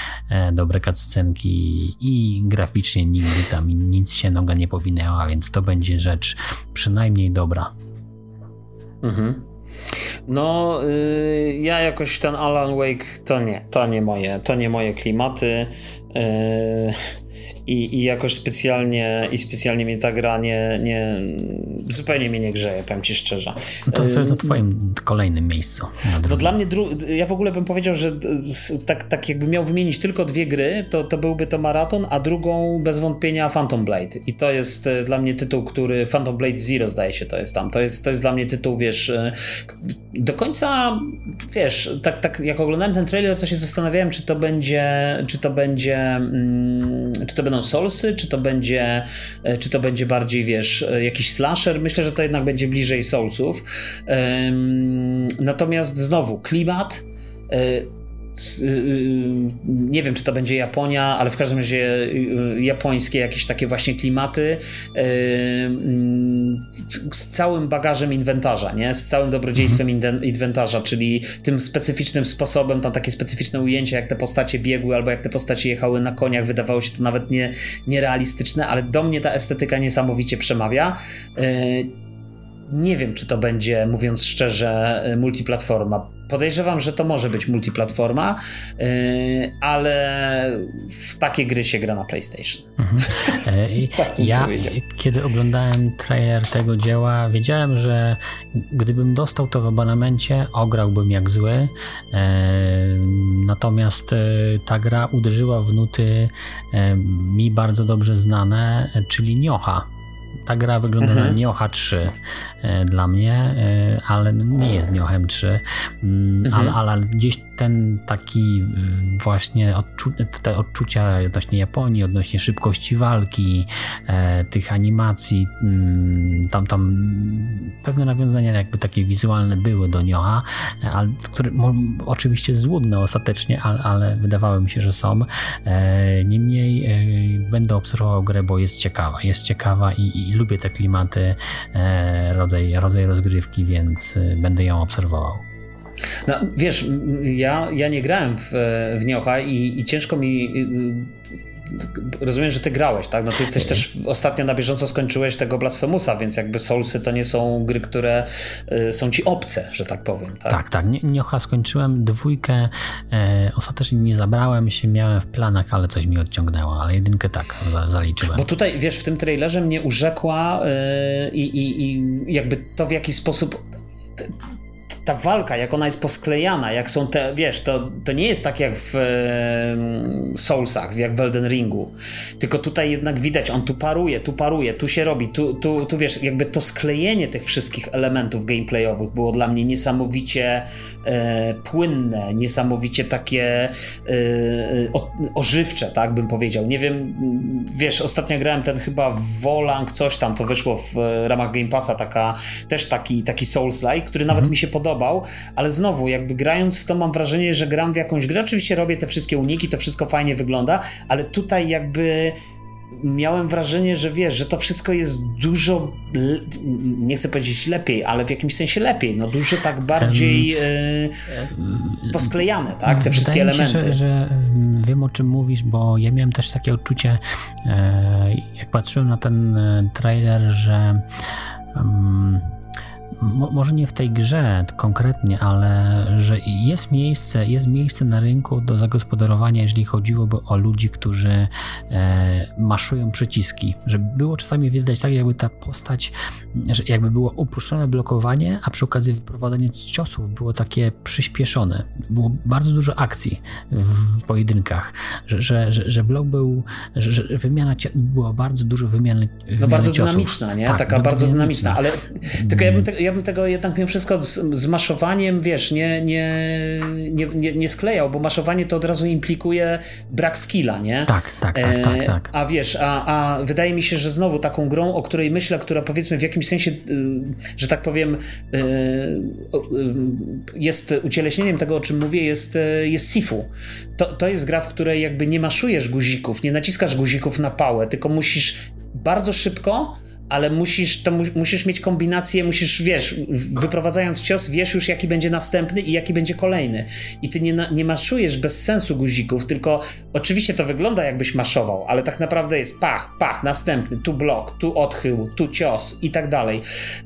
dobre cutscenki i graficznie nigdy tam nic się noga nie powinęła, więc to będzie rzecz przynajmniej dobra. Mhm. No, yy, ja jakoś ten Alan Wake to nie, to nie moje, to nie moje klimaty. Yy, i, i jakoś specjalnie i specjalnie mnie ta gra nie, nie zupełnie mnie nie grzeje, powiem ci szczerze. No to co jest na twoim kolejnym miejscu? No dla mnie, ja w ogóle bym powiedział, że tak, tak jakby miał wymienić tylko dwie gry, to, to byłby to Maraton, a drugą bez wątpienia Phantom Blade. I to jest e, dla mnie tytuł, który Phantom Blade Zero zdaje się to jest tam. To jest, to jest dla mnie tytuł, wiesz, e, do końca, wiesz, tak, tak jak oglądałem ten trailer, to się zastanawiałem, czy to będzie, czy to będzie, mm, czy to będą Soulsy, czy to będzie, e, czy to będzie bardziej, wiesz, e, jakiś slasher. Myślę, że to jednak będzie bliżej Soulsów. Natomiast znowu, klimat e, nie wiem, czy to będzie Japonia, ale w każdym razie y, japońskie jakieś takie właśnie klimaty mm, z całym bagażem inwentarza, nie? z całym dobrodziejstwem mhm. inwentarza, czyli tym specyficznym sposobem, tam takie specyficzne ujęcia, jak te postacie biegły albo jak te postacie jechały na koniach, wydawało się to nawet nie, nierealistyczne, ale do mnie ta estetyka niesamowicie przemawia. Nie wiem, czy to będzie, mówiąc szczerze, multiplatforma Podejrzewam, że to może być multiplatforma, yy, ale w takie gry się gra na PlayStation. Mhm. E, (laughs) tak ja, kiedy oglądałem trailer tego dzieła, wiedziałem, że gdybym dostał to w abonamencie, ograłbym jak zły. E, natomiast e, ta gra uderzyła w nuty mi bardzo dobrze znane, czyli Niocha ta gra wygląda mhm. na Niocha 3 e, dla mnie, e, ale nie jest Niochem 3, mm, mhm. ale, ale gdzieś ten taki y, właśnie odczu te odczucia odnośnie Japonii, odnośnie szybkości walki, e, tych animacji, mm, tam, tam pewne nawiązania jakby takie wizualne były do Nioha, ale, które oczywiście złudne ostatecznie, ale, ale wydawały mi się, że są. E, niemniej e, będę obserwował grę, bo jest ciekawa. Jest ciekawa i, i lubię te klimaty, rodzaj, rodzaj rozgrywki, więc będę ją obserwował. No, wiesz, ja, ja nie grałem w, w Niocha i, i ciężko mi rozumiem, że ty grałeś, tak? No ty jesteś też ostatnio na bieżąco skończyłeś tego Blasfemusa, więc jakby Soulsy to nie są gry, które są ci obce, że tak powiem. Tak, tak. tak. Niocha skończyłem, dwójkę e, ostatecznie nie zabrałem się, miałem w planach, ale coś mi odciągnęło, ale jedynkę tak zaliczyłem. Bo tutaj, wiesz, w tym trailerze mnie urzekła y, i, i jakby to w jaki sposób ta walka, jak ona jest posklejana, jak są te, wiesz, to, to nie jest tak jak w e, Soulsach, jak w Elden Ringu, tylko tutaj jednak widać, on tu paruje, tu paruje, tu się robi, tu, tu, tu wiesz, jakby to sklejenie tych wszystkich elementów gameplayowych było dla mnie niesamowicie e, płynne, niesamowicie takie e, o, ożywcze, tak bym powiedział. Nie wiem, wiesz, ostatnio grałem ten chyba Volang, coś tam, to wyszło w ramach Game Passa, taka, też taki, taki Souls-like, który nawet mhm. mi się podoba podobał, ale znowu, jakby grając w to, mam wrażenie, że gram w jakąś grę. Oczywiście robię te wszystkie uniki, to wszystko fajnie wygląda, ale tutaj jakby miałem wrażenie, że wiesz, że to wszystko jest dużo, nie chcę powiedzieć lepiej, ale w jakimś sensie lepiej, no dużo tak bardziej um, posklejane, tak, te wszystkie elementy. Się, że, że wiem o czym mówisz, bo ja miałem też takie odczucie, e, jak patrzyłem na ten e, trailer, że um, może nie w tej grze konkretnie, ale że jest miejsce, jest miejsce na rynku do zagospodarowania, jeżeli chodziłoby o ludzi, którzy e, maszują przyciski. Że było czasami widać tak, jakby ta postać, że jakby było uproszczone blokowanie, a przy okazji wyprowadzenie ciosów było takie przyspieszone. Było bardzo dużo akcji w pojedynkach, że, że, że, że blok był, że, że wymiana była bardzo dużo wymiany, wymiany No bardzo ciosów. dynamiczna, nie? Tak, Taka bardzo dynamiczna, ale tylko ja bym, te, ja bym tego jednak mimo wszystko z, z maszowaniem, wiesz, nie, nie, nie, nie, nie sklejał, bo maszowanie to od razu implikuje brak skilla, nie? Tak, tak, tak, tak, tak. A wiesz, a, a wydaje mi się, że znowu taką grą, o której myślę, która powiedzmy w jakimś sensie, y, że tak powiem, y, y, jest ucieleśnieniem tego, o czym mówię, jest, jest Sifu. To, to jest gra, w której jakby nie maszujesz guzików, nie naciskasz guzików na pałę, tylko musisz bardzo szybko ale musisz, to mu, musisz mieć kombinację, musisz, wiesz, wyprowadzając cios, wiesz już jaki będzie następny i jaki będzie kolejny. I ty nie, nie maszujesz bez sensu guzików, tylko oczywiście to wygląda jakbyś maszował, ale tak naprawdę jest pach, pach, następny, tu blok, tu odchył, tu cios i tak dalej.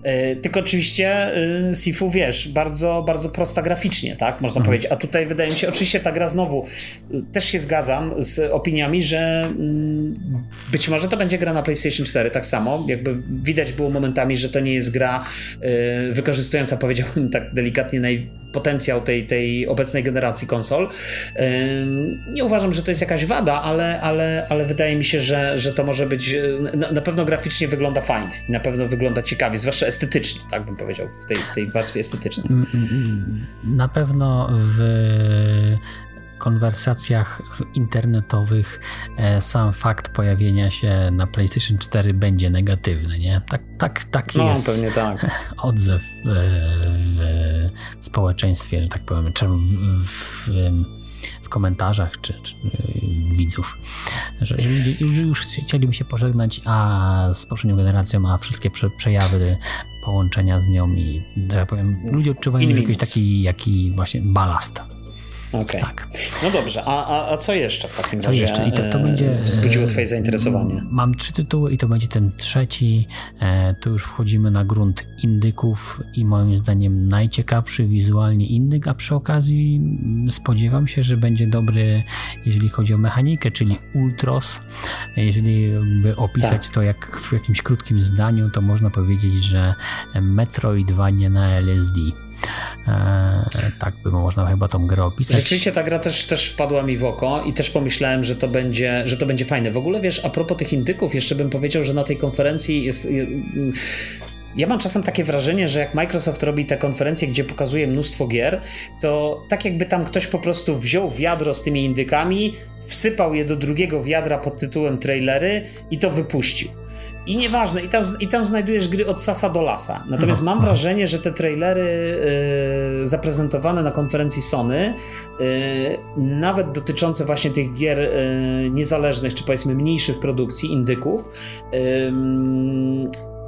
Yy, tylko oczywiście yy, Sifu, wiesz, bardzo, bardzo prosta graficznie, tak, można mhm. powiedzieć. A tutaj wydaje mi się, oczywiście ta gra znowu, yy, też się zgadzam z opiniami, że mm, być może to będzie gra na PlayStation 4 tak samo, jakby widać było momentami, że to nie jest gra y, wykorzystująca, powiedziałbym tak delikatnie, naj, potencjał tej, tej obecnej generacji konsol. Y, nie uważam, że to jest jakaś wada, ale, ale, ale wydaje mi się, że, że to może być, y, na, pewno graficznie wygląda fajnie na pewno wygląda ciekawie, zwłaszcza estetycznie, tak bym powiedział, w tej, w tej warstwie estetycznej. Mm, mm, mm. Na pewno w konwersacjach internetowych e, sam fakt pojawienia się na PlayStation 4 będzie negatywny, nie? Tak, tak, tak no, jest pewnie tak. (laughs) odzew w, w społeczeństwie, że tak powiem, czy w, w, w komentarzach czy, czy, widzów, że już, już chcieliby się pożegnać a z poprzednią generacją, a wszystkie prze, przejawy połączenia z nią i tak powiem, ludzie odczuwają jakiś taki jaki właśnie balast Okay. Tak. No dobrze, a, a, a co jeszcze w takim co razie jeszcze? I to, to będzie, e, wzbudziło twoje zainteresowanie? Mam trzy tytuły i to będzie ten trzeci. E, tu już wchodzimy na grunt indyków i moim zdaniem najciekawszy wizualnie indyk, a przy okazji spodziewam się, że będzie dobry, jeżeli chodzi o mechanikę, czyli Ultros. Jeżeli by opisać tak. to jak w jakimś krótkim zdaniu, to można powiedzieć, że Metroidvania na LSD. E, tak by można chyba tą grę opisać. Rzeczywiście ta gra też, też wpadła mi w oko i też pomyślałem, że to, będzie, że to będzie fajne. W ogóle wiesz, a propos tych indyków, jeszcze bym powiedział, że na tej konferencji jest. Ja mam czasem takie wrażenie, że jak Microsoft robi te konferencje, gdzie pokazuje mnóstwo gier, to tak jakby tam ktoś po prostu wziął wiadro z tymi indykami, wsypał je do drugiego wiadra pod tytułem trailery i to wypuścił. I nieważne, i tam, i tam znajdujesz gry od sasa do lasa. Natomiast mam wrażenie, że te trailery y, zaprezentowane na konferencji Sony, y, nawet dotyczące właśnie tych gier y, niezależnych, czy powiedzmy mniejszych produkcji, indyków,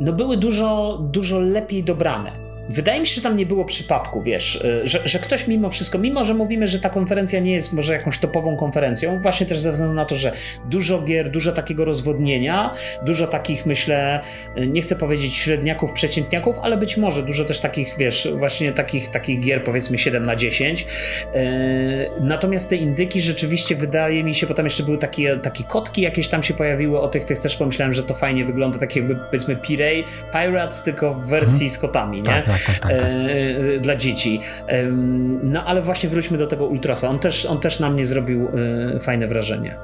no były dużo, dużo lepiej dobrane. Wydaje mi się, że tam nie było przypadku, wiesz, y, że, że ktoś mimo wszystko, mimo że mówimy, że ta konferencja nie jest może jakąś topową konferencją, właśnie też ze względu na to, że dużo gier, dużo takiego rozwodnienia, dużo takich, myślę, y, nie chcę powiedzieć średniaków, przeciętniaków, ale być może dużo też takich, wiesz, właśnie takich, takich gier, powiedzmy 7 na 10. Yy, natomiast te indyki rzeczywiście wydaje mi się, bo tam jeszcze były takie, takie kotki jakieś tam się pojawiły, o tych, tych też pomyślałem, że to fajnie wygląda, tak jakby powiedzmy Pirate, Pirates, tylko w wersji mhm. z kotami, nie? Tak, tak tak, tak, tak. E, dla dzieci. No ale właśnie wróćmy do tego Ultrasa. On też, on też na mnie zrobił e, fajne wrażenie.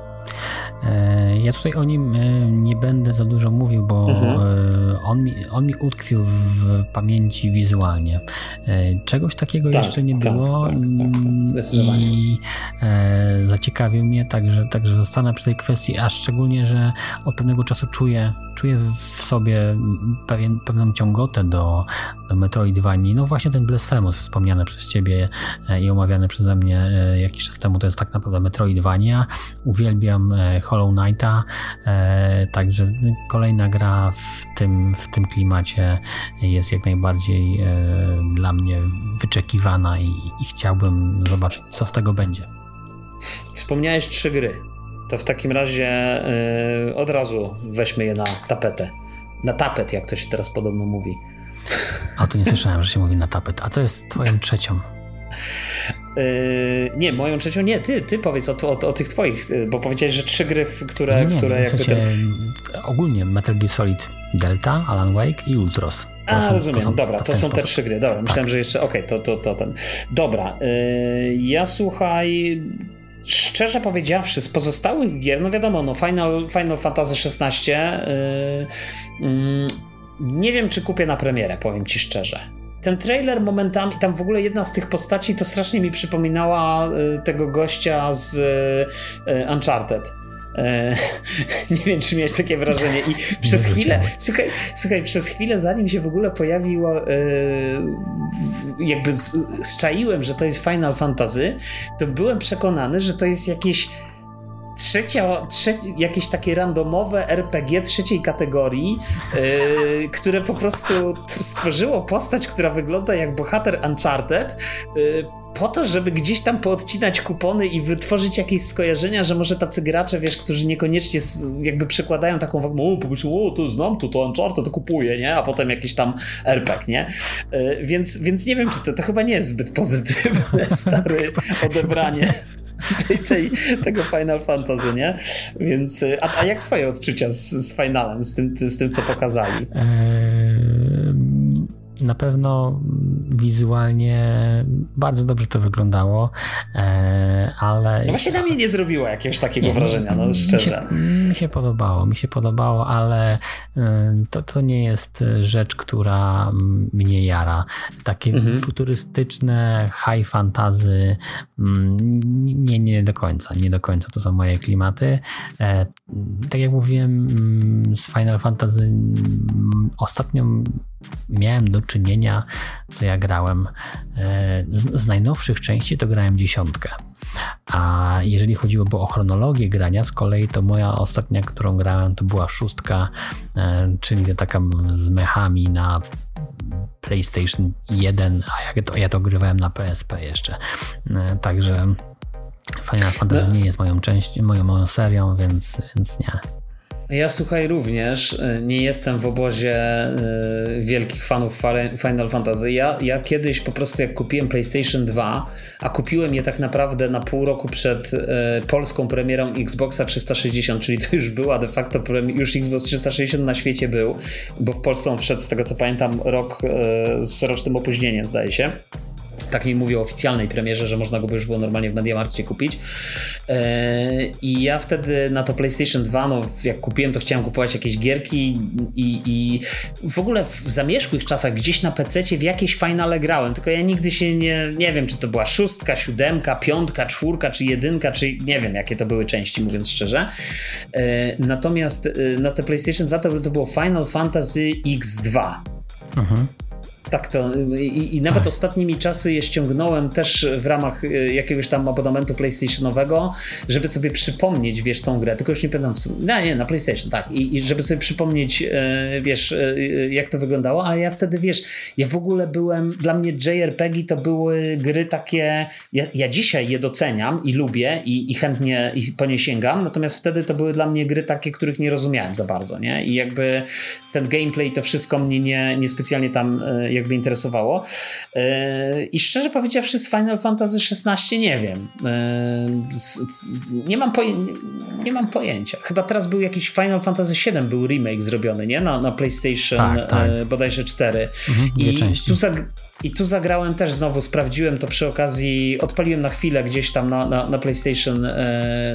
E, ja tutaj o nim nie będę za dużo mówił, bo mhm. on, mi, on mi utkwił w pamięci wizualnie. Czegoś takiego tak, jeszcze nie tak, było tak, tak, i zaciekawił mnie, także, także zostanę przy tej kwestii, a szczególnie, że od pewnego czasu czuję, czuję w sobie pewien, pewną ciągotę do, Metroidvanii. No właśnie ten Blasphemous wspomniany przez ciebie e, i omawiany przeze mnie e, jakiś czas temu, to jest tak naprawdę Metroidvania. Uwielbiam Hollow Knighta, także kolejna gra w tym, w tym klimacie jest jak najbardziej dla mnie wyczekiwana i, i chciałbym zobaczyć, co z tego będzie. Wspomniałeś trzy gry. To w takim razie yy, od razu weźmy je na tapetę. Na tapet, jak to się teraz podobno mówi. A to nie słyszałem, że się mówi na tapet. A co jest twoją trzecią? Yy, nie, moją trzecią nie, ty, ty powiedz o, o, o tych twoich, y, bo powiedziałeś, że trzy gry, które, nie, które w sensie, ten... ogólnie Metal Gear Solid Delta, Alan Wake i Ultros. To A, są, rozumiem, to są, dobra, to, to są sposób. te trzy gry, dobra, tak. myślałem, że jeszcze, okej, okay, to, to, to ten. Dobra, yy, ja słuchaj, szczerze powiedziawszy, z pozostałych gier, no wiadomo, no Final, Final Fantasy XVI, yy, yy, nie wiem, czy kupię na premierę, powiem ci szczerze. Ten trailer momentami, tam w ogóle jedna z tych postaci to strasznie mi przypominała y, tego gościa z y, Uncharted. E, (laughs) nie wiem, czy miałeś takie wrażenie. I przez chwilę, słuchaj, słuchaj, przez chwilę, zanim się w ogóle pojawiło, jakby zczaiłem, że to jest Final Fantasy, to byłem przekonany, że to jest jakieś trzecia, trze jakieś takie randomowe RPG trzeciej kategorii, yy, które po prostu stworzyło postać, która wygląda jak bohater Uncharted, yy, po to, żeby gdzieś tam poodcinać kupony i wytworzyć jakieś skojarzenia, że może tacy gracze, wiesz, którzy niekoniecznie jakby przykładają taką wagę, o, pomyślą, o, to znam to, to Uncharted, to kupuję, nie? A potem jakiś tam RPG, nie? Yy, więc, więc nie wiem, czy to, to chyba nie jest zbyt pozytywne, (laughs) stary, odebranie (laughs) tej, tej, tego Final Fantasy, nie? Więc, y, a, a jak twoje odczucia z, z Finalem, z tym, z tym, co pokazali? Eee, na pewno wizualnie bardzo dobrze to wyglądało, e, ale... No właśnie na mnie nie zrobiło jakiegoś takiego nie, wrażenia, no szczerze. Mi się, mi się, podobało, mi się podobało, ale e, to, to nie jest rzecz, która mnie jara. Takie mhm. futurystyczne, high fantasy mm, nie, nie do końca, nie do końca to są moje klimaty. E, tak jak mówiłem mm, z Final Fantasy mm, ostatnio miałem do czynienia, co ja grałem. E, z, z najnowszych części to grałem dziesiątkę. A jeżeli chodziłoby o chronologię grania, z kolei to moja ostatnia, którą grałem, to była szóstka, e, czyli taka z mechami na PlayStation 1, a ja to, ja to grywałem na PSP jeszcze. E, także Final Fantasy no. nie jest moją częścią, moją, moją serią, więc, więc nie. Ja słuchaj również, y, nie jestem w obozie y, wielkich fanów Final Fantasy. Ja, ja kiedyś po prostu jak kupiłem PlayStation 2, a kupiłem je tak naprawdę na pół roku przed y, polską premierą Xboxa 360, czyli to już była de facto, już Xbox 360 na świecie był, bo w Polsce on wszedł z tego co pamiętam rok z rocznym opóźnieniem zdaje się tak mi mówię o oficjalnej premierze, że można go by już było normalnie w Mediamarkcie kupić. E, I ja wtedy na to PlayStation 2, no jak kupiłem, to chciałem kupować jakieś gierki i, i w ogóle w zamierzchłych czasach gdzieś na PC w jakieś finale grałem, tylko ja nigdy się nie, nie wiem, czy to była szóstka, siódemka, piątka, czwórka, czy jedynka, czy nie wiem, jakie to były części, mówiąc szczerze. E, natomiast e, na te PlayStation 2 to, to było Final Fantasy X2. Mhm. Tak to i, i nawet tak. ostatnimi czasy je ściągnąłem też w ramach y, jakiegoś tam abonamentu PlayStationowego, żeby sobie przypomnieć, wiesz, tą grę, tylko już nie pamiętam w sumie, no nie, na PlayStation, tak, i, i żeby sobie przypomnieć, e, wiesz, e, jak to wyglądało, a ja wtedy, wiesz, ja w ogóle byłem, dla mnie JRPG to były gry takie, ja, ja dzisiaj je doceniam i lubię i, i chętnie ich po nie sięgam, natomiast wtedy to były dla mnie gry takie, których nie rozumiałem za bardzo, nie, i jakby ten gameplay, to wszystko mnie nie, niespecjalnie tam e, jakby interesowało. E, I szczerze powiedziawszy, z Final Fantasy XVI nie wiem. E, nie mam, poję- nie mam pojęcia. Chyba teraz był jakiś Final Fantasy VII, był remake zrobiony, nie? Na, na PlayStation tak, tak. E, bodajże 4. Mhm, I tu zag- i tu zagrałem też znowu, sprawdziłem to przy okazji, odpaliłem na chwilę gdzieś tam na, na, na PlayStation,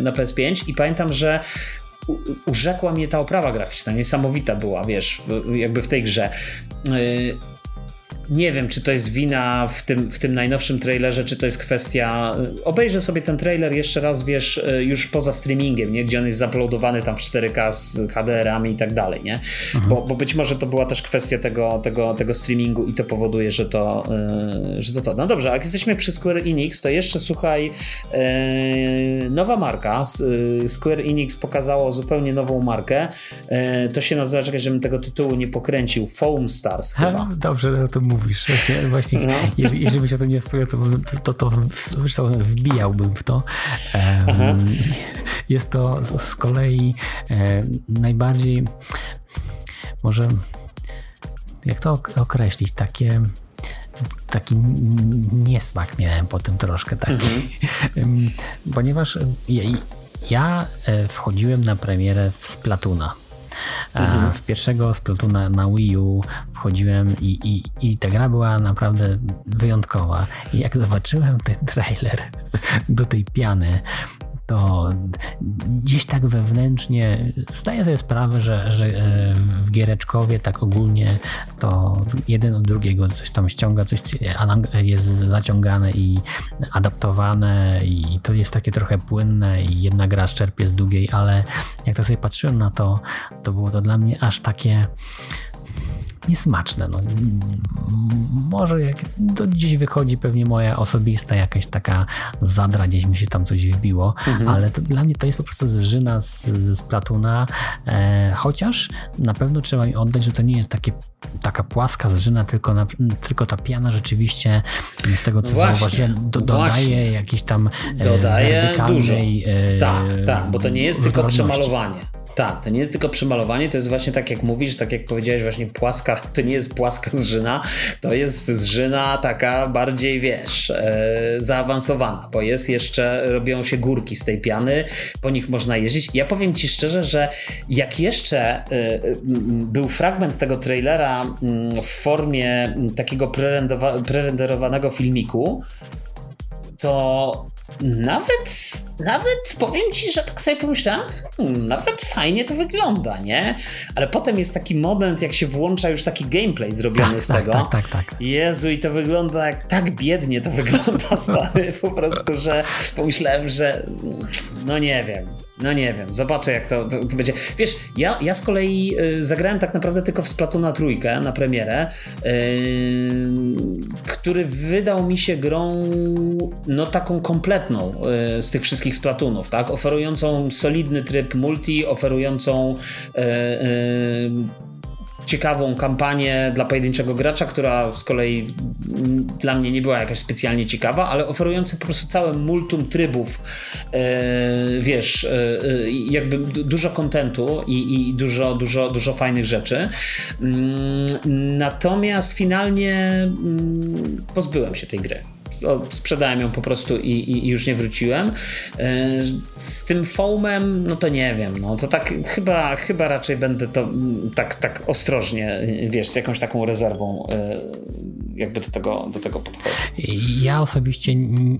na PS5 i pamiętam, że urzekła mnie ta oprawa graficzna, niesamowita była, wiesz, w, jakby w tej grze nie wiem, czy to jest wina w tym, w tym najnowszym trailerze, czy to jest kwestia. Obejrzę sobie ten trailer jeszcze raz, wiesz, już poza streamingiem, nie? gdzie on jest zaplodowany tam w 4K z HDR-ami i tak dalej, nie? Mhm. Bo, bo być może to była też kwestia tego, tego, tego streamingu i to powoduje, że to, yy, że to to. No dobrze, jak jesteśmy przy Square Enix, to jeszcze słuchaj, yy, nowa marka. Yy, Square Enix pokazało zupełnie nową markę. to się nazywa, czekaj, żebym tego tytułu nie pokręcił, Foam Stars chyba. Ha, dobrze o tym mówisz. Właśnie, właśnie no. jeżeli, jeżeli byś o tym nie wspomniał, to, to, to, to, wbijałbym w to. Um, jest to z kolei e, najbardziej może jak to określić, takie taki niesmak miałem po tym troszkę taki, mhm. ponieważ ja, ja e, wchodziłem na premierę w Splatuna. Mhm. W pierwszego Splatuna na Wii U wchodziłem i, i, i ta gra była naprawdę wyjątkowa. I jak zobaczyłem ten trailer (laughs) do tej piany, to gdzieś tak wewnętrznie zdaję sobie sprawę, że, że e, w Giereczkowie tak ogólnie to jeden od drugiego coś tam ściąga, coś jest zaciągane i adaptowane i to jest takie trochę płynne i jedna gra czerpie z drugiej, ale jak to sobie patrzyłem na to, to było to dla mnie aż takie niesmaczne. No, może jak to gdzieś wychodzi pewnie moja osobista jakaś taka zadra, gdzieś mi się tam coś wbiło, mhm. ale to, dla mnie to jest po prostu zżyna z, z Platuna, e, chociaż na pewno trzeba mi oddać, że to nie jest takie, taka płaska zżyna, tylko, na, tylko ta piana rzeczywiście z tego co właśnie, zauważyłem, do, dodaje jakiś tam e, dodaje dużo. E, tak, tak, bo to nie jest tylko przemalowanie. Tak, to nie jest tylko przemalowanie, to jest właśnie tak jak mówisz, tak jak powiedziałeś, właśnie płaska, to nie jest płaska zżyna, to jest zżyna taka bardziej, wiesz, e, zaawansowana, bo jest jeszcze, robią się górki z tej piany, po nich można jeździć. Ja powiem Ci szczerze, że jak jeszcze e, był fragment tego trailera w formie takiego prerenderowanego filmiku, to nawet, nawet powiem ci, że tak sobie pomyślałem, hmm, nawet fajnie to wygląda, nie? Ale potem jest taki moment, jak się włącza już taki gameplay zrobiony tak, z tak, tego. Tak, tak, tak. Jezu, i to wygląda jak tak biednie to (laughs) wygląda, stary, po prostu, że pomyślałem, że no nie wiem. No nie wiem, zobaczę jak to, to, to, będzie. Wiesz, ja, ja z kolei y, zagrałem tak naprawdę tylko w Splatuna trójkę na premierę, y, który wydał mi się grą no taką kompletną y, z tych wszystkich Splatunów, tak? Oferującą solidny tryb multi, oferującą ciekawą kampanię dla pojedynczego gracza, która z kolei dla mnie nie była jakaś specjalnie ciekawa, ale oferująca po prostu całe multum trybów, e, wiesz, e, jakby dużo kontentu i, i, dużo, dużo, dużo fajnych rzeczy. Mm, natomiast finalnie mm, pozbyłem się tej gry sprzedałem ją po prostu i, i, już nie wróciłem. E, z tym foamem, no to nie wiem, no to tak chyba, chyba raczej będę to tak, tak ostrożnie, wiesz, z jakąś taką rezerwą e, jakby do tego, do tego podchodzić. Ja osobiście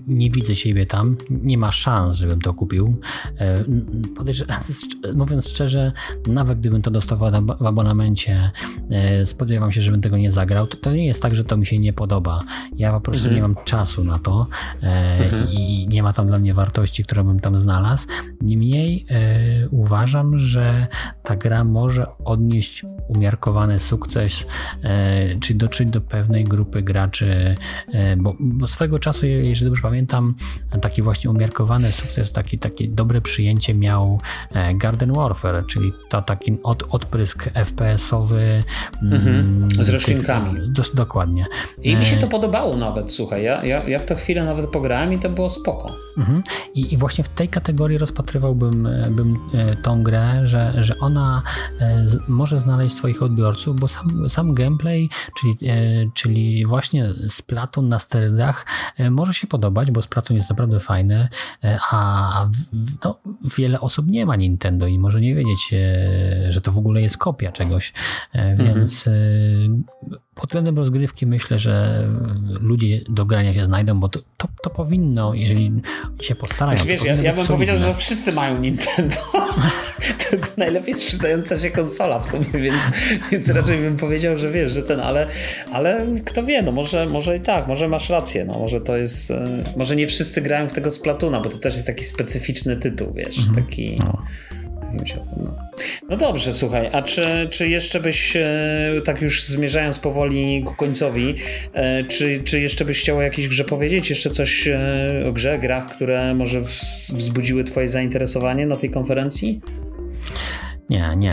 nie widzę siebie tam, nie ma szans, żebym to kupił. E, (laughs) mówiąc szczerze, nawet gdybym to dostawał w abonamencie, spodziewam się, żebym tego nie zagrał, to, to nie jest tak, że to mi się nie podoba. Ja po prostu mhm. nie mam czasu czasu na to e, mhm. i nie ma tam dla mnie wartości, które bym tam znalazł. Niemniej e, uważam, że ta gra może odnieść umiarkowany sukces, e, czy dotrzeć do pewnej grupy graczy, bo, bo swego czasu, jeżeli dobrze pamiętam, taki właśnie umiarkowany sukces, taki, takie dobre przyjęcie miał Garden Warfare, czyli to taki od, odprysk FPS-owy. Mhm. Mm, Z roślinkami. dokładnie. I mi się to podobało nawet, słuchaj, ja, ja ja, w to chwilę nawet pograłem i to było spoko. Mhm. I, I, właśnie w tej kategorii rozpatrywałbym e, bym e, tą grę, że, że ona e, z, może znaleźć swoich odbiorców, bo sam, sam gameplay, czyli, czyli właśnie Splatoon na sterydach może się podobać, bo Splatoon jest naprawdę fajny, a no, wiele osób nie ma Nintendo i może nie wiedzieć, że to w ogóle jest kopia czegoś, więc mhm pod względem rozgrywki myślę, że ludzie do grania się znajdą, bo to, to, to powinno, jeżeli się postarają. Znaczy, wiesz, ja, ja bym powiedział, że wszyscy mają Nintendo. (laughs) to najlepiej sprzedająca się konsola w sumie, więc, więc raczej bym powiedział, że wiesz, że ten, ale, ale kto wie, no może, może i tak, może masz rację, no może to jest, e, może nie wszyscy grają w tego Splatuna, bo to też jest taki specyficzny tytuł, wiesz, mhm. taki... No. No. no dobrze, słuchaj, a czy, czy jeszcze byś, e, tak już zmierzając powoli ku końcowi, e, czy, czy jeszcze byś chciał o jakiejś grze powiedzieć? Jeszcze coś e, o grze, grach, które może wzbudziły twoje zainteresowanie na tej konferencji? Nie, nie.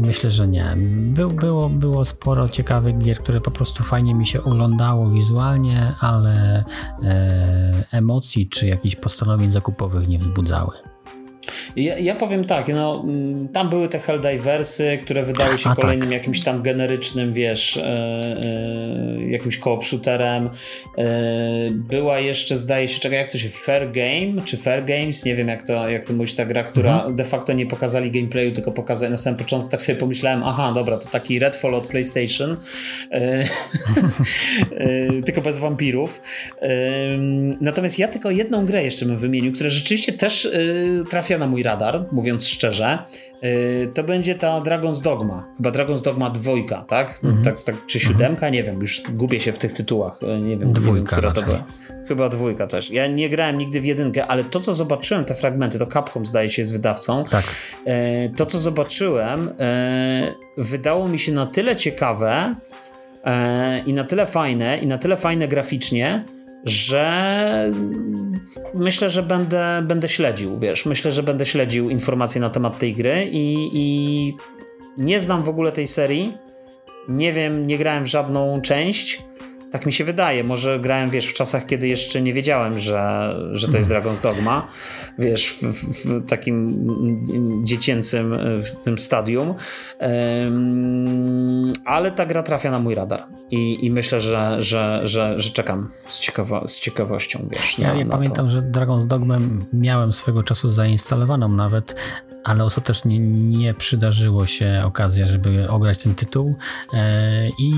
myślę, że nie. Był, było, było sporo ciekawych gier, które po prostu fajnie mi się oglądało wizualnie, ale e, emocji czy jakichś postanowień zakupowych nie wzbudzały. Ja, ja, powiem tak, no, mm, tam były te Helldiversy, które wydały się A, kolejnym tak. jakimś tam generycznym, wiesz, e, jakimś koop shooterem. E, była jeszcze, zdaje się, czekaj, jak to się, Fair Game, czy Fair Games, nie wiem jak to, jak to mówić, ta gra, która mhm. de facto nie pokazali gameplayu, tylko pokazali na samym początku, tak sobie pomyślałem, aha, dobra, to taki Redfall od PlayStation, e, (laughs) tylko bez wampirów. Natomiast ja tylko jedną grę jeszcze bym wymienił, która rzeczywiście też trafia na mój radar, mówiąc szczerze, y, to będzie ta Dragon's Dogma. Chyba Dragon's Dogma dwójka, tak? Mhm. tak, tak czy mhm. siódemka? Nie wiem, już gubię się w tych tytułach. Y, nie wiem, dwójka, która to była. Chyba dwójka też. Ja nie grałem nigdy w jedynkę, ale to, co zobaczyłem, te fragmenty, to Capcom zdaje się z wydawcą. Tak. Y, to, co zobaczyłem, wydało mi się na tyle ciekawe i na tyle fajne, i na tyle fajne graficznie, że myślę, że będę, będę śledził, wiesz, myślę, że będę śledził informacje na temat tej gry i, i nie znam w ogóle tej serii, nie wiem, nie grałem w żadną część, tak mi się wydaje. Może grałem, wiesz, w czasach, kiedy jeszcze nie wiedziałem, że, że to jest mhm. Dragon's Dogma. Wiesz, w, w takim dziecięcym w tym stadium. Um, ale ta gra trafia na mój radar. I, i myślę, że, że, że, że czekam z, ciekawo, z ciekawością, wiesz. Ja, na, ja na pamiętam, to. że Dragon's Dogma miałem swego czasu zainstalowaną nawet ale ostatecznie nie przydarzyło się okazja, żeby ograć ten tytuł. E, I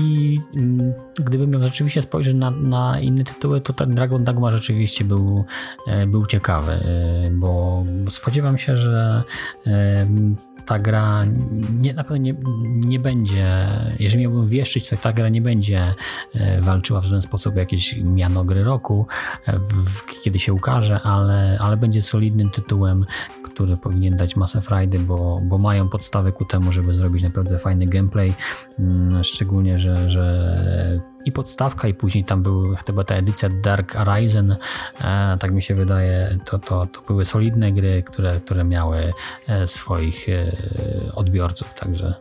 mm, gdybym miał rzeczywiście spojrzeć na, na inne tytuły, to ten Dragon Dogma rzeczywiście był, e, był ciekawy, e, bo spodziewam się, że ta gra nie, na pewno nie, nie będzie, jeżeli miałbym wieszczyć, to ta gra nie będzie walczyła w żaden sposób o jakieś miano gry roku, w, kiedy się ukaże, ale, ale będzie solidnym tytułem, który powinien dać masę frajdy, bo, bo mają podstawę ku temu, żeby zrobić naprawdę fajny gameplay. Mm, szczególnie, że, że i podstawka, i później tam był chyba ta edycja Dark Arisen, e, tak mi się wydaje, to, to, to były solidne gry, które, które miały e, swoich e, odbiorców, także...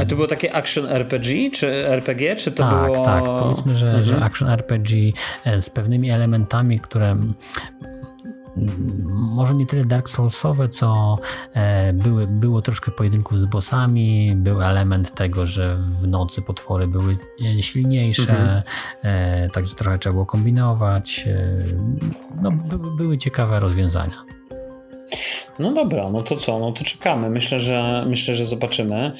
A to było takie action RPG, czy RPG, czy to tak, było... Tak, powiedzmy, że, mhm. że action RPG z pewnymi elementami, które może nie tyle Dark Soulsowe, co e, były, było troszkę pojedynków z bossami, był element tego, że w nocy potwory były e, silniejsze, mhm. E, także trochę trzeba było kombinować. No, by, były ciekawe rozwiązania. No dobra, no to co? No to czekamy. Myślę, że myślę, że zobaczymy.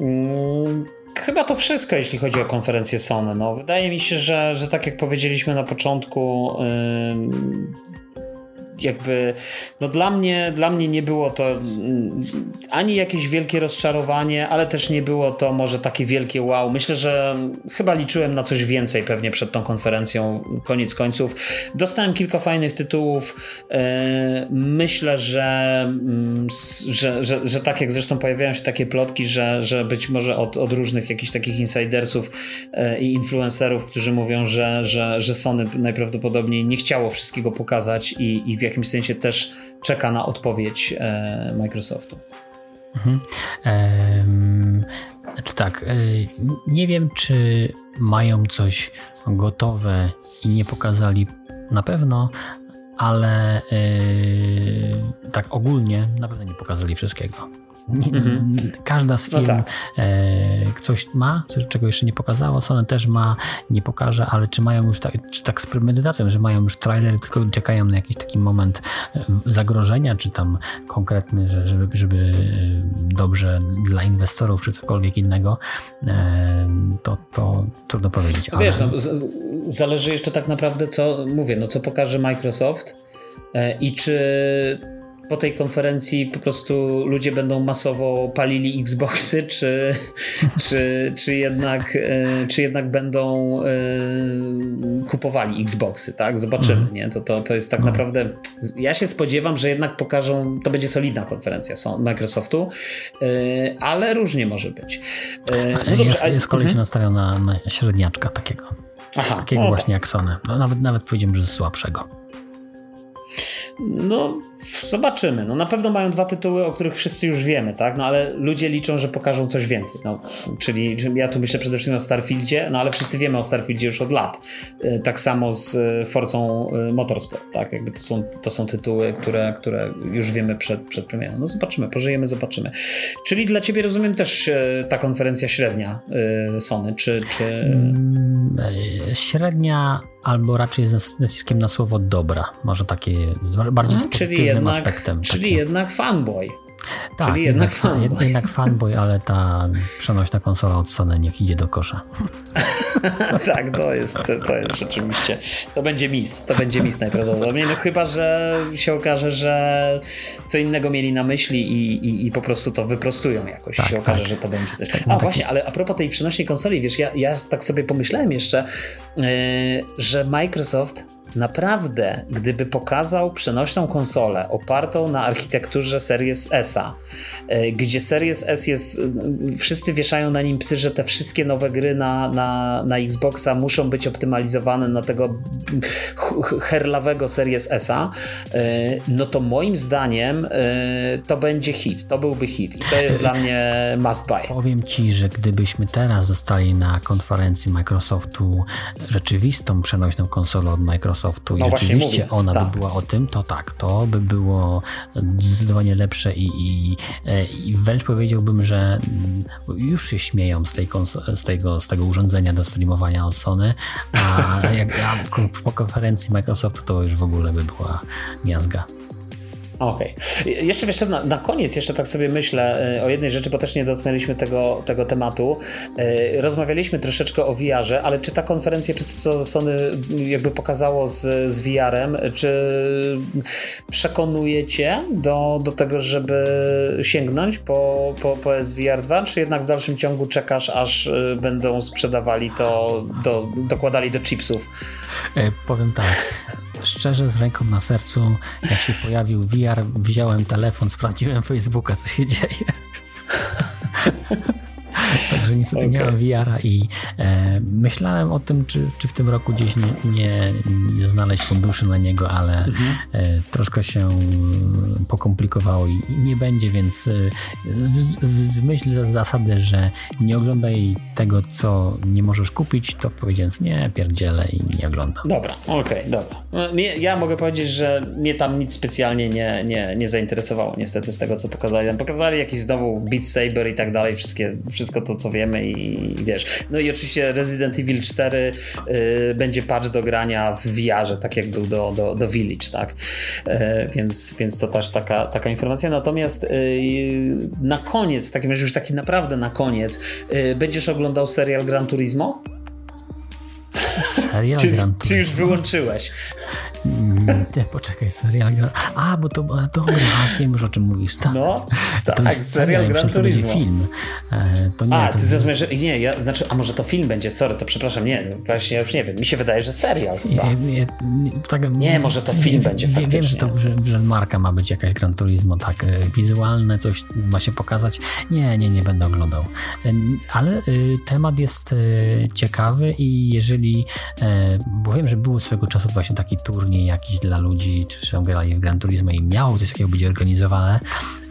Mm, chyba to wszystko, jeśli chodzi o konferencję Sony. No, wydaje mi się, że, że tak jak powiedzieliśmy na początku, jakby, no dla mnie, dla mnie nie było to mm, ani jakieś wielkie rozczarowanie, ale też nie było to może takie wielkie wow. Myślę, że chyba liczyłem na coś więcej pewnie przed tą konferencją, koniec końców. Dostałem kilka fajnych tytułów. E, myślę, że, mm, że, że, że tak jak zresztą pojawiają się takie plotki, że, że być może od, od różnych jakichś takich insidersów e, i influencerów, którzy mówią, że, że, że Sony najprawdopodobniej nie chciało wszystkiego pokazać i, i w jakimś sensie też czeka na odpowiedź e, Microsoftu. Mhm. to tak, e, nie wiem, czy mają coś gotowe i nie pokazali na pewno, ale e, tak ogólnie na pewno nie pokazali wszystkiego. Mhm. Każda z no firm no tak. e, coś ma, czego jeszcze nie pokazało. Sony też ma, nie pokaże, ale czy mają już tak, czy tak z premedytacją, że mają już trailer, tylko czekają na jakiś taki moment e, zagrożenia, czy tam konkretny, że, żeby, żeby e, dobrze dla inwestorów, czy cokolwiek innego, e, to, to trudno powiedzieć. Ale... Wiesz, no, zależy jeszcze tak naprawdę, co mówię, no co pokaże Microsoft i czy po tej konferencji po prostu ludzie będą masowo palili Xboxy, (laughs) czy, czy, czy, jednak, e, czy jednak będą e, kupowali Xboxy, tak? Zobaczymy, mhm. nie? To, to, to jest tak mhm. naprawdę... Ja się spodziewam, że jednak pokażą, to będzie solidna konferencja Microsoftu, e, ale różnie może być. No dobrze, jest, jest kolej się mhm. na, średniaczka takiego. Aha, takiego właśnie jak Sony. No, nawet, nawet powiedziałbym, że słabszego. No, zobaczymy. No, na pewno mają dwa tytuły, o których wszyscy już wiemy, tak? No, ale ludzie liczą, że pokażą coś więcej. No, czyli ja tu myślę przede wszystkim o Starfieldzie, no ale wszyscy wiemy o Starfieldzie już od lat. E, tak samo z e, Forcą e, Motorsport, tak? Jakby to są, to są tytuły, które, które już wiemy przed, przed premierą. No zobaczymy, pożyjemy, zobaczymy. Czyli dla ciebie rozumiem też ta konferencja średnia Sony, czy... czy... Mm, średnia albo raczej z naciskiem na słowo dobra. Może takie bardziej z pozytywnym jednak, aspektem. Czyli takie. jednak fanboy. Tak, Czyli jednak, jednak fanboy. Jednak fanboy, ale ta przenośna konsola od Sony niech idzie do kosza. (laughs) tak, to jest, to jest rzeczywiście. To będzie mis. To będzie mis najprawdopodobniej. No chyba, że się okaże, że co innego mieli na myśli i, i, i po prostu to wyprostują jakoś. Tak, się okaże, tak. że to będzie coś. A właśnie, ale a propos tej przenośnej konsoli, wiesz, ja, ja tak sobie pomyślałem jeszcze, yy, że Microsoft Naprawdę, gdyby pokazał przenośną konsolę opartą na architekturze Series S, e, gdzie Series S jest, e, wszyscy wieszają na nim psy, że te wszystkie nowe gry na, na, na Xboxa muszą być optymalizowane na tego herlawego Series S, e, no to moim zdaniem to będzie hit, to byłby hit i to jest dla mnie must buy. Powiem Ci, że gdybyśmy teraz dostali na konferencji Microsoftu rzeczywistą przenośną konsolę od Microsoftu, Microsoftu i no rzeczywiście ona tak. by była o tym, to tak, to by było zdecydowanie lepsze i, i, e, i wręcz powiedziałbym, że mm, już się śmieją z, tej z, tego, z tego urządzenia do streamowania od Sony, a (laughs) jak a po konferencji Microsoftu to już w ogóle by była miazga. Okej. Okay. Jeszcze wiesz, na, na, koniec jeszcze tak sobie myślę e, o jednej rzeczy, bo też nie dotknęliśmy tego, tego tematu. E, rozmawialiśmy troszeczkę o VR-ze, ale czy ta konferencja, czy to, co Sony jakby pokazało z, z VR-em, czy przekonujecie do, do tego, żeby sięgnąć po, po, po SVR 2, czy jednak w dalszym ciągu czekasz, aż e, będą sprzedawali to, do, dokładali do chipsów? powiem tak szczerze, z ręką na sercu, jak się pojawił VR, wziąłem telefon, sprawdziłem Facebooka, co się dzieje. (laughs) (laughs) Także niestety okay. nie mam VR-a i e, myślałem o tym, czy, czy w tym roku gdzieś nie, nie, nie znaleźć funduszy na niego, ale mhm. e, troszkę się pokomplikowało i, i nie będzie, więc e, w myśl zasady, że nie oglądaj tego, co nie możesz kupić, to powiedziałem, nie, pierdzielę i nie oglądam. Dobra, okej, okay, dobra. No, ja mogę powiedzieć, że mnie tam nic specjalnie nie, nie, nie zainteresowało niestety z tego, co pokazali. Pokazali jakiś znowu Beat Saber i tak dalej, wszystkie, wszystko to, co wiemy i, i wiesz. No i oczywiście Resident Evil 4 y, będzie patch do grania w VR-ze, tak jak był do, do, do Village, tak? Y, więc, więc to też taka, taka informacja. Natomiast y, na koniec, w takim razie już taki naprawdę na koniec, y, będziesz oglądał serial Gran Turismo? Serial czy, Gran Turismo? Czy już wyłączyłeś? Poczekaj, serial Gran... A, bo to dobra, wiem już o czym mówisz. Tak. No, tak, to jest serial Gran Turismo. To film. E, to nie, a, to ty zrozumiesz, że nie, ja, znaczy, a może to film będzie, sorry, to przepraszam, nie, właśnie ja już nie wiem, mi się wydaje, że serial Nie, nie, nie, tak, nie może to film będzie faktycznie. Wiem, że, to, że, że marka ma być jakaś Gran Turismo, tak, e, wizualne, coś ma się pokazać. Nie, nie, nie będę oglądał. E, ale temat jest ciekawy i jeżeli, bo wiem, że był swego czasu właśnie taki turniej jakiś dla ludzi, czy grali w Gran Turismo i miało coś takiego być organizowane,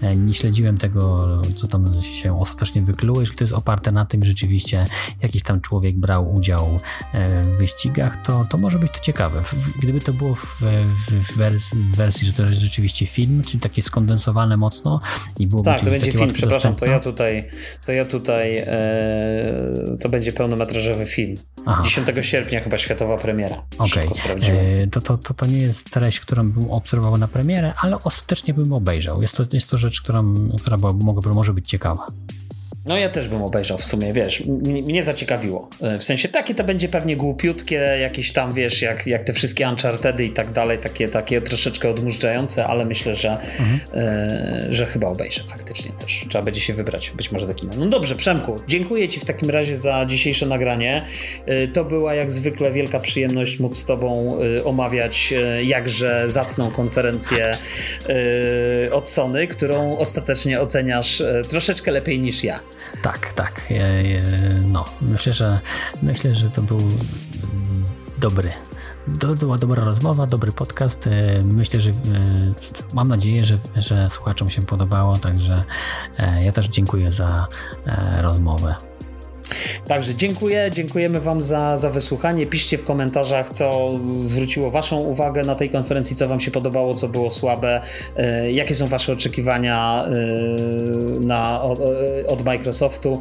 e, nie śledziłem tego, co tam się ostatecznie wykluło. Jeśli to jest oparte na tym, że rzeczywiście jakiś tam człowiek brał udział e, w wyścigach, to, to może być to ciekawe. Gdyby to było w, w, wersji, w wersji, że to jest rzeczywiście film, czyli takie skondensowane mocno i byłoby Tak, to będzie film, przepraszam, to ja tutaj, to ja tutaj e, to będzie pełnometrażowy film. Aha. 10 sierpnia chyba światowa premiera. Okej, okay. to, to, to, to nie jest treść, którą bym obserwował na premierę, ale ostatecznie bym obejrzał. Jest to, jest to rzecz, która, która może być ciekawa. No ja też bym obejrzał w sumie, wiesz, mnie zaciekawiło. E, w sensie takie to będzie pewnie głupiutkie, jakieś tam, wiesz, jak, jak te wszystkie Unchartedy i tak dalej, takie, takie troszeczkę odmurzające, ale myślę, że, mhm. e, że chyba obejrzę faktycznie też. Trzeba będzie się wybrać być może do kina. No dobrze, Przemku, dziękuję Ci w takim razie za dzisiejsze nagranie. E, to była jak zwykle wielka przyjemność móc z Tobą e, omawiać jakże zacną konferencję od Sony, którą ostatecznie oceniasz troszeczkę lepiej niż ja. Tak, tak. No, myślę, że myślę, że to był dobry. To była dobra rozmowa, dobry podcast. E, myślę, że e, mam nadzieję, że, że słuchaczom się podobało, także e, ja też dziękuję za rozmowę. Także dziękuję, dziękujemy Wam za, za wysłuchanie. Piszcie w komentarzach, co zwróciło Waszą uwagę na tej konferencji, co Wam się podobało, co było słabe, e, jakie są Wasze oczekiwania e, na, od, od Microsoftu.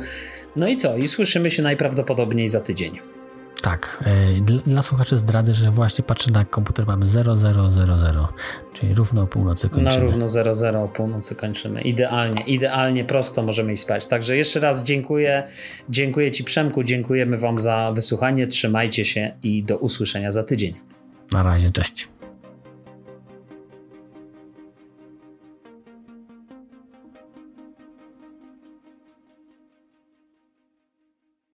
No i co? I słyszymy się najprawdopodobniej za tydzień. Tak, e, dla, dla, słuchaczy zdradzę, że właśnie patrzę na komputer, mam 0000, czyli równo o północy kończymy. Na równo 00 o północy kończymy. Idealnie, idealnie prosto możemy iść spać. Także jeszcze raz dziękuję. Dziękuję Ci Przemku, dziękujemy Wam za wysłuchanie. Trzymajcie się i do usłyszenia za tydzień. Na razie, cześć.